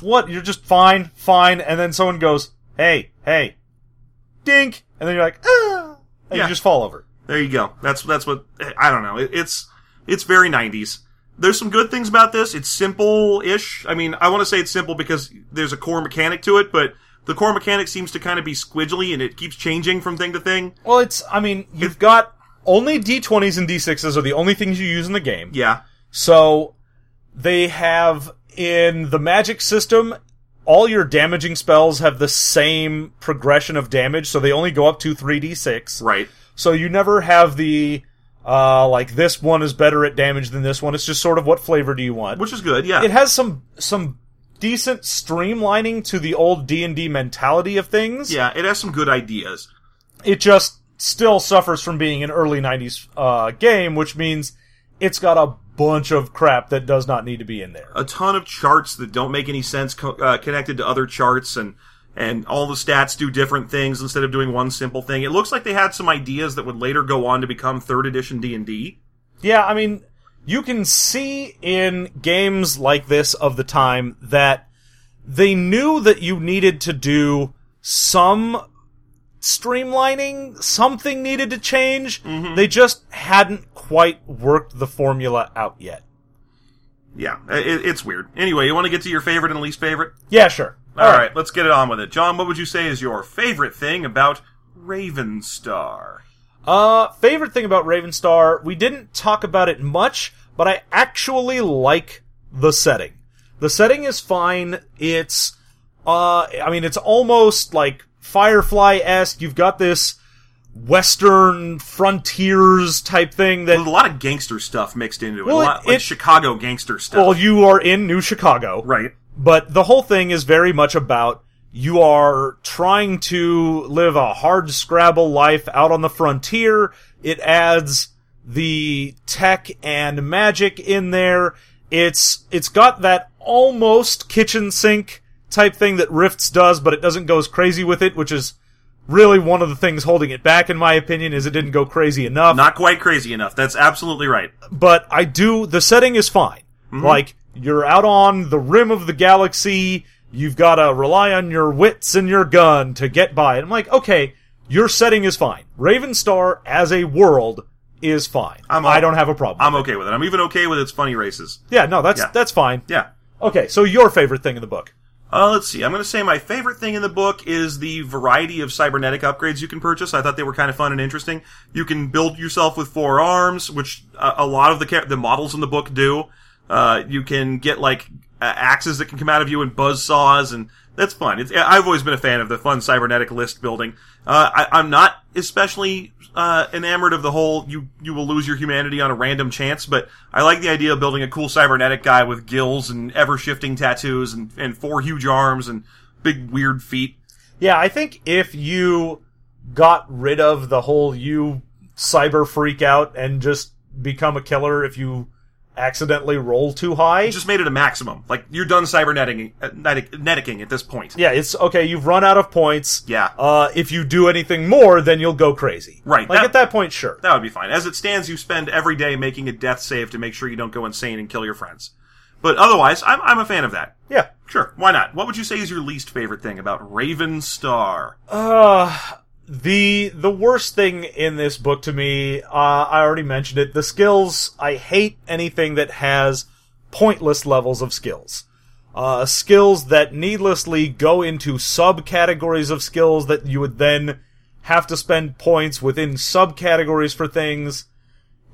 what? You're just fine, fine, and then someone goes, hey, hey, dink, and then you're like, ah, and Yeah. you just fall over. There you go. That's that's what I don't know. It, it's it's very 90s. There's some good things about this. It's simple-ish. I mean, I want to say it's simple because there's a core mechanic to it, but the core mechanic seems to kind of be squidgely and it keeps changing from thing to thing. Well, it's, I mean, you've got only D20s and D6s are the only things you use in the game. Yeah. So they have in the magic system, all your damaging spells have the same progression of damage, so they only go up to 3d6. Right. So you never have the, uh, like this one is better at damage than this one. It's just sort of what flavor do you want? Which is good. Yeah. it has some, some decent streamlining to the old D&D mentality of things. yeah. It has some good ideas. it just still suffers from being an early 90s uh, game, which means it's got a bunch of crap that does not need to be in there. a ton of charts that don't make any sense co- uh, connected to other charts and and all the stats do different things instead of doing one simple thing. It looks like they had some ideas that would later go on to become third edition D&D. Yeah, I mean, you can see in games like this of the time that they knew that you needed to do some streamlining, something needed to change. Mm-hmm. They just hadn't quite worked the formula out yet. Yeah, it, it's weird. Anyway, you want to get to your favorite and least favorite? Yeah, sure. All right. let's get it on with it. John, what would you say is your favorite thing about Ravenstar? Uh, favorite thing about Ravenstar, we didn't talk about it much, but I actually like the setting. The setting is fine. It's, uh, I mean, it's almost like Firefly-esque. You've got this western frontiers type thing that There's a lot of gangster stuff mixed into it. Well, a lot, it- like it- Chicago gangster stuff. well you are in New Chicago. right. But the whole thing is very much about you are trying to live a hard scrabble life out on the frontier. It adds the tech and magic in there. It's it's got that almost kitchen sink type thing that Rifts does, but it doesn't go as crazy with it, which is really one of the things holding it back in my opinion is it didn't go crazy enough Not quite crazy enough. That's absolutely right. but I do. The setting is fine. Mm-hmm. Like you're out on the rim of the galaxy. You've got to rely on your wits and your gun to get by. And I'm like, okay, your setting is fine. Ravenstar as a world is fine. I'm I don't have a problem. I'm okay with it. I'm even okay with its funny races. yeah, no, that's Yeah. that's fine. Yeah. Okay, so your favorite thing in the book? Uh, let's see. I'm going to say my favorite thing in the book is the variety of cybernetic upgrades you can purchase. I thought they were kind of fun and interesting. You can build yourself with four arms, which uh, a lot of the the models in the book do. Uh, you can get like axes that can come out of you and buzz saws, and that's fun. It's, I've always been a fan of the fun cybernetic list building. Uh, I, I'm not especially uh, enamored of the whole you you will lose your humanity on a random chance, but I like the idea of building a cool cybernetic guy with gills and ever shifting tattoos and, and four huge arms and big weird feet. Yeah, I think if you got rid of the whole you cyber freak out and just become a killer if you accidentally roll too high. Just made it a maximum. Like you're done cyberneticking uh, netic- at this point. Yeah, it's okay. You've run out of points. Yeah. Uh, if you do anything more, then you'll go crazy. Right, Like that- at that point, sure. That would be fine. As it stands, you spend every day making a death save to make sure you don't go insane and kill your friends. But otherwise, I'm, I'm a fan of that. yeah. Sure, why not? What would you say is your least favorite thing about Ravenstar? Uh, the the worst thing in this book to me, uh, I already mentioned it. The skills. I hate anything that has pointless levels of skills. Uh, skills that needlessly go into subcategories of skills that you would then have to spend points within subcategories for things.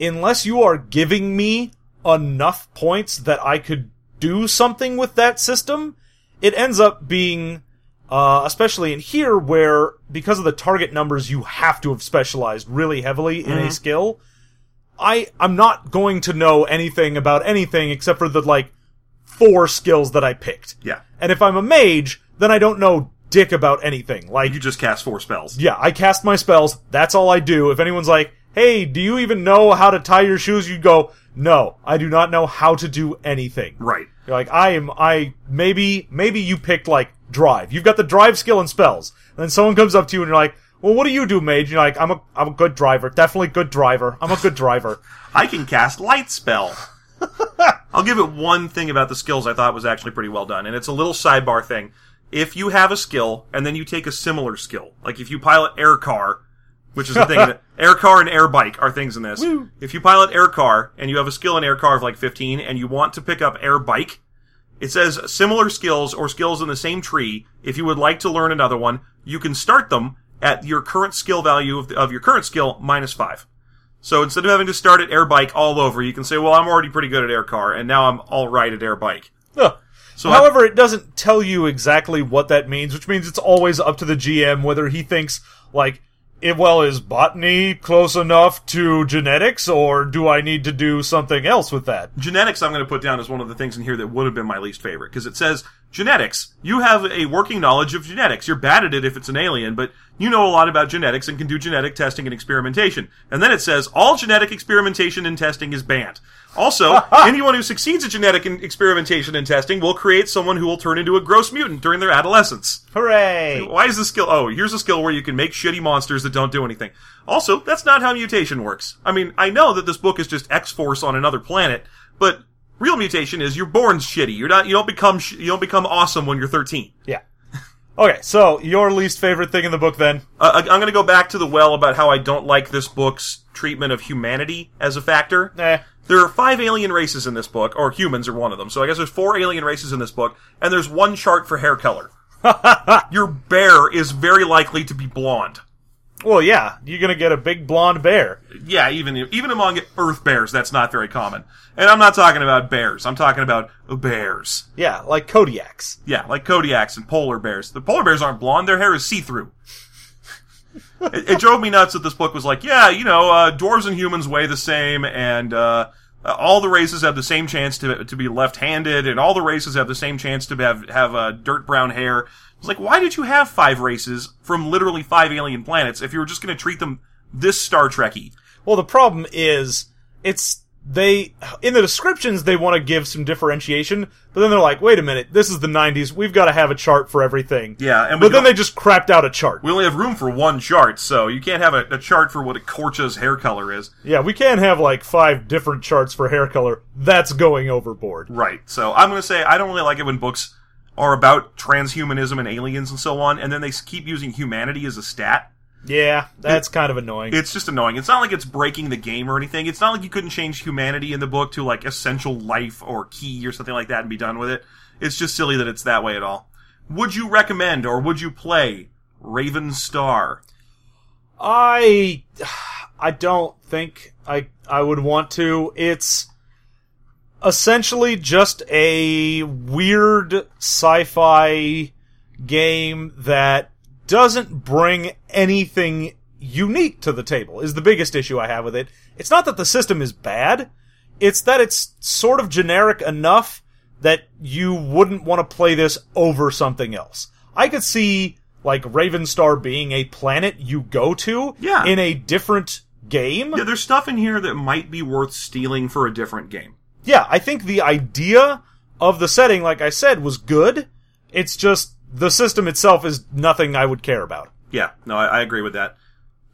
Unless you are giving me enough points that I could do something with that system, it ends up being uh, especially in here where because of the target numbers you have to have specialized really heavily in a skill. I i'm not going to know anything about anything except for the like four skills that i picked. Yeah. and if i'm a mage then i don't know dick about anything. Like You just cast four spells. yeah i cast my spells. That's all i do. If anyone's like hey do you even know how to tie your shoes? You go no i do not know how to do anything. Right. you're like, I am, I, maybe, maybe you picked like drive. You've got the drive skill and spells. And then someone comes up to you and you're like, well, what do you do, mage? And you're like, I'm a, I'm a good driver. Definitely good driver. I'm a good driver. [laughs] I can cast Light Spell. [laughs] I'll give it one thing about the skills I thought was actually pretty well done, and it's a little sidebar thing. If you have a skill, and then you take a similar skill, like if you pilot air car, which is a thing, that, [laughs] air car and air bike are things in this. If you pilot air car, and you have a skill in air car of like 15, and you want to pick up air bike, it says similar skills or skills in the same tree. If you would like to learn another one, you can start them at your current skill value of, the, of your current skill minus five. So instead of having to start at air bike all over, you can say, well, I'm already pretty good at air car, and now I'm all right at air bike. Ugh. So I- However, it doesn't tell you exactly what that means, which means it's always up to the GM whether he thinks, like, it, well, is botany close enough to genetics, or do I need to do something else with that? genetics I'm going to put down as one of the things in here that would have been my least favorite because it says genetics. You have a working knowledge of genetics. You're bad at it if it's an alien, but you know a lot about genetics and can do genetic testing and experimentation. And then it says all genetic experimentation and testing is banned. Also, [laughs] anyone who succeeds at genetic in- experimentation and testing will create someone who will turn into a gross mutant during their adolescence. Hooray! Why is this skill? Oh, here's a skill where you can make shitty monsters that don't do anything. Also, that's not how mutation works. I mean, I know that this book is just X Force on another planet, but real mutation is you're born shitty. You're not. You don't become. Sh- you don't become awesome when you're 13. Yeah. [laughs] Okay, so your least favorite thing in the book then? Uh, I- I'm going to go back to the well about how I don't like this book's treatment of humanity as a factor. Eh. There are five alien races in this book, or humans are one of them. So I guess there's four alien races in this book, and there's one chart for hair color. [laughs] Your bear is very likely to be blonde. Well, yeah, you're gonna get a big blonde bear. Yeah, even even among Earth bears, that's not very common. And I'm not talking about bears. I'm talking about bears. Yeah, like Kodiaks. Yeah, like Kodiaks and polar bears. The polar bears aren't blonde. Their hair is see-through. [laughs] it, it drove me nuts that this book was like, yeah, you know, uh, dwarves and humans weigh the same, and uh, uh, all the races have the same chance to to be left-handed, and all the races have the same chance to have have uh, dirt brown hair. It's like, why did you have five races from literally five alien planets if you were just going to treat them this Star Trekky? Well, the problem is it's they in the descriptions they want to give some differentiation, but then they're like, "Wait a minute, this is the '90s. We've got to have a chart for everything." Yeah, and we but then they just crapped out a chart. We only have room for one chart, so you can't have a, a chart for what a Korcha's hair color is. Yeah, we can't have like five different charts for hair color. That's going overboard. Right. So I'm going to say I don't really like it when books are about transhumanism and aliens and so on, and then they keep using humanity as a stat. Yeah, that's kind of annoying. It's just annoying. It's not like it's breaking the game or anything. It's not like you couldn't change humanity in the book to like essential life or key or something like that and be done with it. It's just silly that it's that way at all. Would you recommend or would you play Ravenstar? I I don't think I I would want to. It's essentially just a weird sci-fi game that doesn't bring anything unique to the table. Is the biggest issue I have with it. It's not that the system is bad. It's that it's sort of generic enough that you wouldn't want to play this over something else. I could see like Ravenstar being a planet you go to Yeah. in a different game. Yeah, there's stuff in here that might be worth stealing for a different game. Yeah, I think the idea of the setting, like I said, was good. It's just the system itself is nothing I would care about. Yeah, no, I, I agree with that.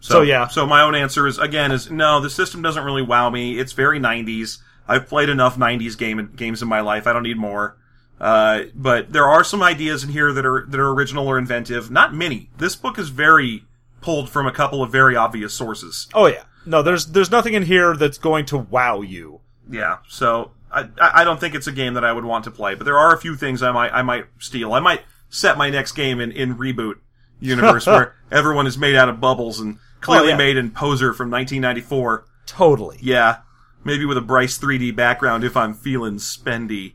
So, yeah. So my own answer is again is no. The system doesn't really wow me. It's very '90s. I've played enough '90s game games in my life. I don't need more. Uh, but there are some ideas in here that are that are original or inventive. Not many. This book is very pulled from a couple of very obvious sources. Oh yeah. No, there's there's nothing in here that's going to wow you. Yeah. So I I I don't think it's a game that I would want to play. But there are a few things I might I might steal. I might set my next game in in ReBoot universe where [laughs] everyone is made out of bubbles and clearly Oh, yeah. made in Poser from 1994. Totally. Yeah, maybe with a Bryce 3D background if I'm feeling spendy.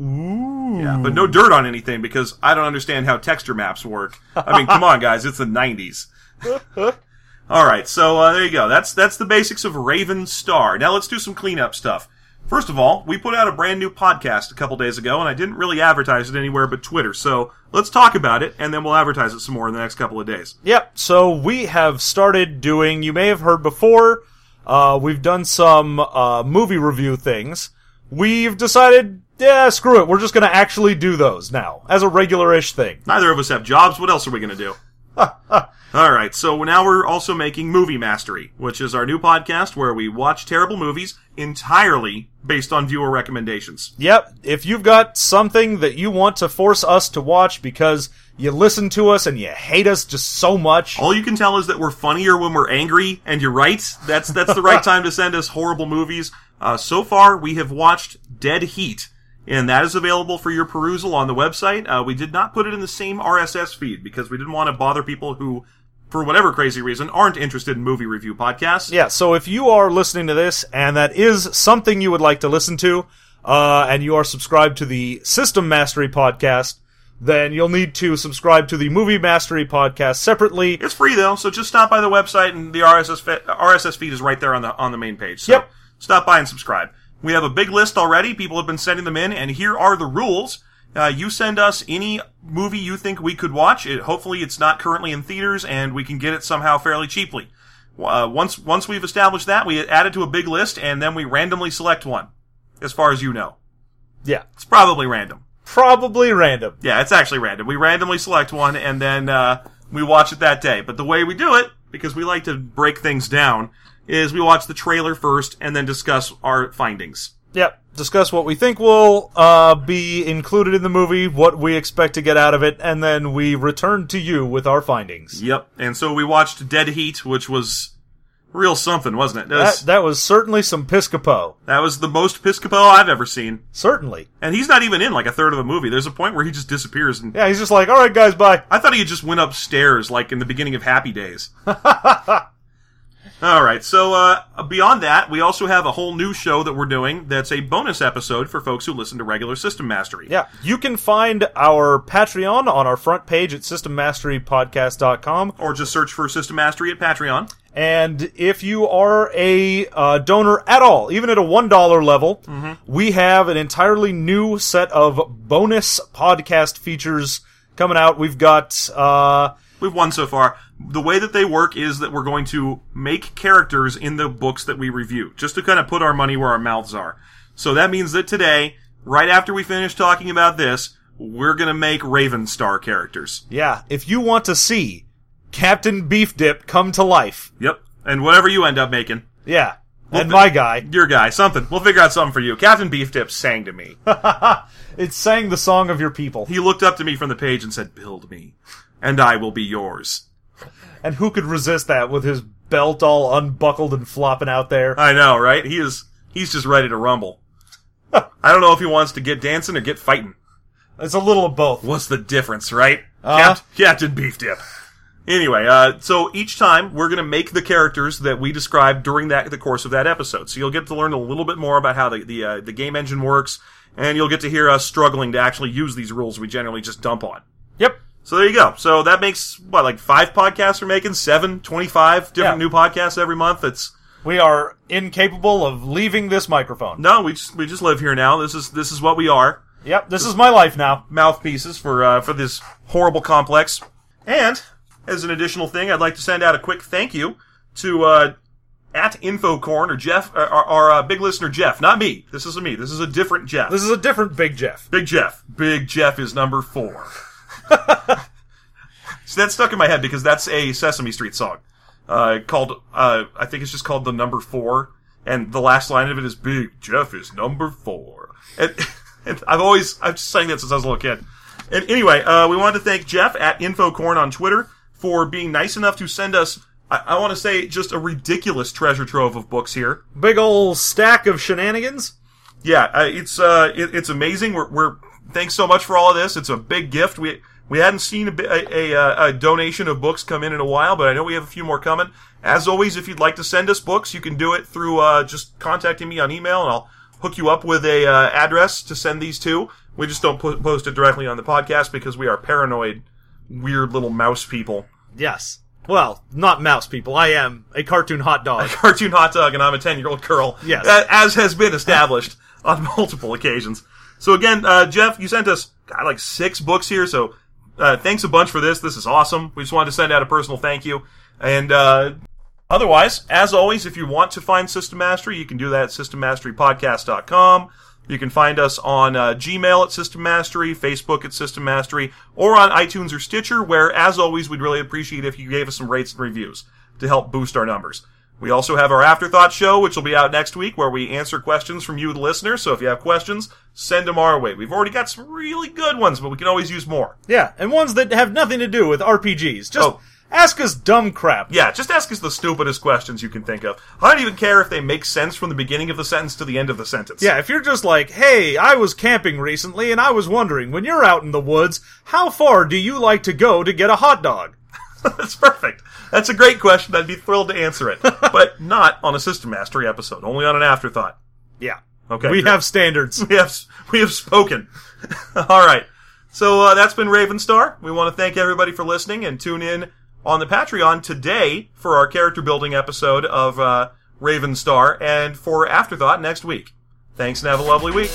Ooh. Yeah, but no dirt on anything because I don't understand how texture maps work. I mean, come on, guys, it's the 90s. [laughs] All right, so uh, there you go. That's that's the basics of Ravenstar. Now let's do some cleanup stuff. First of all, we put out a brand new podcast a couple days ago, and I didn't really advertise it anywhere but Twitter. So let's talk about it, and then we'll advertise it some more in the next couple of days. Yep. So we have started doing. You may have heard before. Uh, we've done some uh, movie review things. We've decided, yeah, screw it. We're just going to actually do those now as a regular-ish thing. Neither of us have jobs. What else are we going to do? [laughs] All right, so now we're also making Movie Mastery, which is our new podcast where we watch terrible movies entirely based on viewer recommendations. Yep. If you've got something that you want to force us to watch because you listen to us and you hate us just so much, All you can tell is that we're funnier when we're angry, and you're right. That's that's the right [laughs] time to send us horrible movies. Uh, so far, we have watched Dead Heat, and that is available for your perusal on the website. Uh, we did not put it in the same RSS feed because we didn't want to bother people who, for whatever crazy reason, aren't interested in movie review podcasts. Yeah, so if you are listening to this and that is something you would like to listen to, uh, and you are subscribed to the System Mastery podcast, then you'll need to subscribe to the Movie Mastery podcast separately. It's free though, so just stop by the website and the RSS fe- RSS feed is right there on the on the main page. So Yep. stop by and subscribe. We have a big list already. People have been sending them in, and here are the rules. Uh, you send us any movie you think we could watch. It, hopefully, it's not currently in theaters, and we can get it somehow fairly cheaply. Uh, once once we've established that, we add it to a big list, and then we randomly select one. As far as you know, Yeah, it's probably random. probably random. Yeah, it's actually random. We randomly select one and then uh, we watch it that day. But the way we do it, because we like to break things down, is we watch the trailer first and then discuss our findings. Yep. Discuss what we think will uh, be included in the movie, what we expect to get out of it, and then we return to you with our findings. Yep. And so we watched Dead Heat, which was real something, wasn't it? That That, was, that was certainly some Piscopo. that was the most Piscopo I've ever seen. Certainly. And he's not even in like a third of the movie. There's a point where he just disappears. And Yeah, he's just like, all right, guys, bye. I thought he just went upstairs like in the beginning of Happy Days. [laughs] All right. So uh, beyond that, we also have a whole new show that we're doing. That's a bonus episode for folks who listen to regular System Mastery. Yeah, you can find our Patreon on our front page at systemmasterypodcast.com. Or just search for System Mastery at Patreon. And if you are a uh, donor at all, even at a $1 level, we have an entirely new set of bonus podcast features coming out. We've got, uh, We've won so far. The way that they work is that we're going to make characters in the books that we review, just to kind of put our money where our mouths are. So that means that today, right after we finish talking about this, we're going to make Ravenstar characters. yeah, if you want to see Captain Beef Dip come to life, Yep. And whatever you end up making, yeah, and th- my guy, your guy, something. We'll figure out something for you. Captain Beef Dip sang to me. [laughs] it sang the song of your people. he looked up to me from the page and said, "Build me, and I will be yours." And who could resist that with his belt all unbuckled and flopping out there? I know, right? He is. He's just ready to rumble. [laughs] I don't know if he wants to get dancing or get fighting. It's a little of both. What's the difference, right? Uh-huh. Cap- Captain Beef Dip. Anyway, uh, so each time we're going to make the characters that we describe during that the course of that episode. So you'll get to learn a little bit more about how the the, uh, the game engine works, and you'll get to hear us struggling to actually use these rules we generally just dump on. Yep. So there you go. So that makes what like five podcasts we're making, seven, 25 different Yeah. new podcasts every month. It's We are incapable of leaving this microphone. no, we just we just live here now. This is this is what we are. Yep, this is my life now. mouthpieces for uh, for this horrible complex. And as an additional thing, I'd like to send out a quick thank you to uh, at Infocorn or Jeff, or, our uh, big listener Jeff. Not me. This isn't me. This is a different Jeff. This is a different Big Jeff. Big Jeff. Big Jeff is number four. [laughs] so that stuck in my head because that's a Sesame Street song uh, called. Uh, I think it's just called the number four, and the last line of it is "Big Jeff is number four. And, [laughs] and I've always I've just sang that since I was a little kid. And anyway, uh, we wanted to thank Jeff at Infocorn on Twitter for being nice enough to send us. I, I want to say just a ridiculous treasure trove of books here. Big old stack of shenanigans. Yeah, uh, it's uh, it, it's amazing. We're, we're thanks so much for all of this. It's a big gift. We we hadn't seen a, a, a, a donation of books come in in a while, but I know we have a few more coming. As always, if you'd like to send us books, you can do it through uh, just contacting me on email, and I'll hook you up with a uh, address to send these to. We just don't po- post it directly on the podcast because we are paranoid, weird little mouse people. Yes. Well, not mouse people. I am a cartoon hot dog. A cartoon hot dog and I'm a 10 year old girl. Yes. As has been established [laughs] on multiple occasions. So again, uh, Jeff, you sent us, God, like six books here. So, uh, thanks a bunch for this. This is awesome. We just wanted to send out a personal thank you. And, uh, otherwise, as always, if you want to find System Mastery, you can do that at systemmasterypodcast.com. You can find us on uh, Gmail at System Mastery, Facebook at System Mastery, or on iTunes or Stitcher, where, as always, we'd really appreciate if you gave us some rates and reviews to help boost our numbers. We also have our Afterthought show, which will be out next week, where we answer questions from you, the listeners. So if you have questions, send them our way. We've already got some really good ones, but we can always use more. Yeah, and ones that have nothing to do with RPGs. Just Oh. ask us dumb crap. Yeah, just ask us the stupidest questions you can think of. I don't even care if they make sense from the beginning of the sentence to the end of the sentence. Yeah, if you're just like, hey, I was camping recently and I was wondering, when you're out in the woods, how far do you like to go to get a hot dog? [laughs] That's perfect. That's a great question. I'd be thrilled to answer it, [laughs] but not on a System Mastery episode. Only on an afterthought. Yeah. Okay. we good. have standards. [laughs] we have we have spoken. All right. So uh, that's been Ravenstar. We want to thank everybody for listening and tune in on the Patreon today for our character building episode of uh, Ravenstar and for Afterthought next week. Thanks and have a lovely week.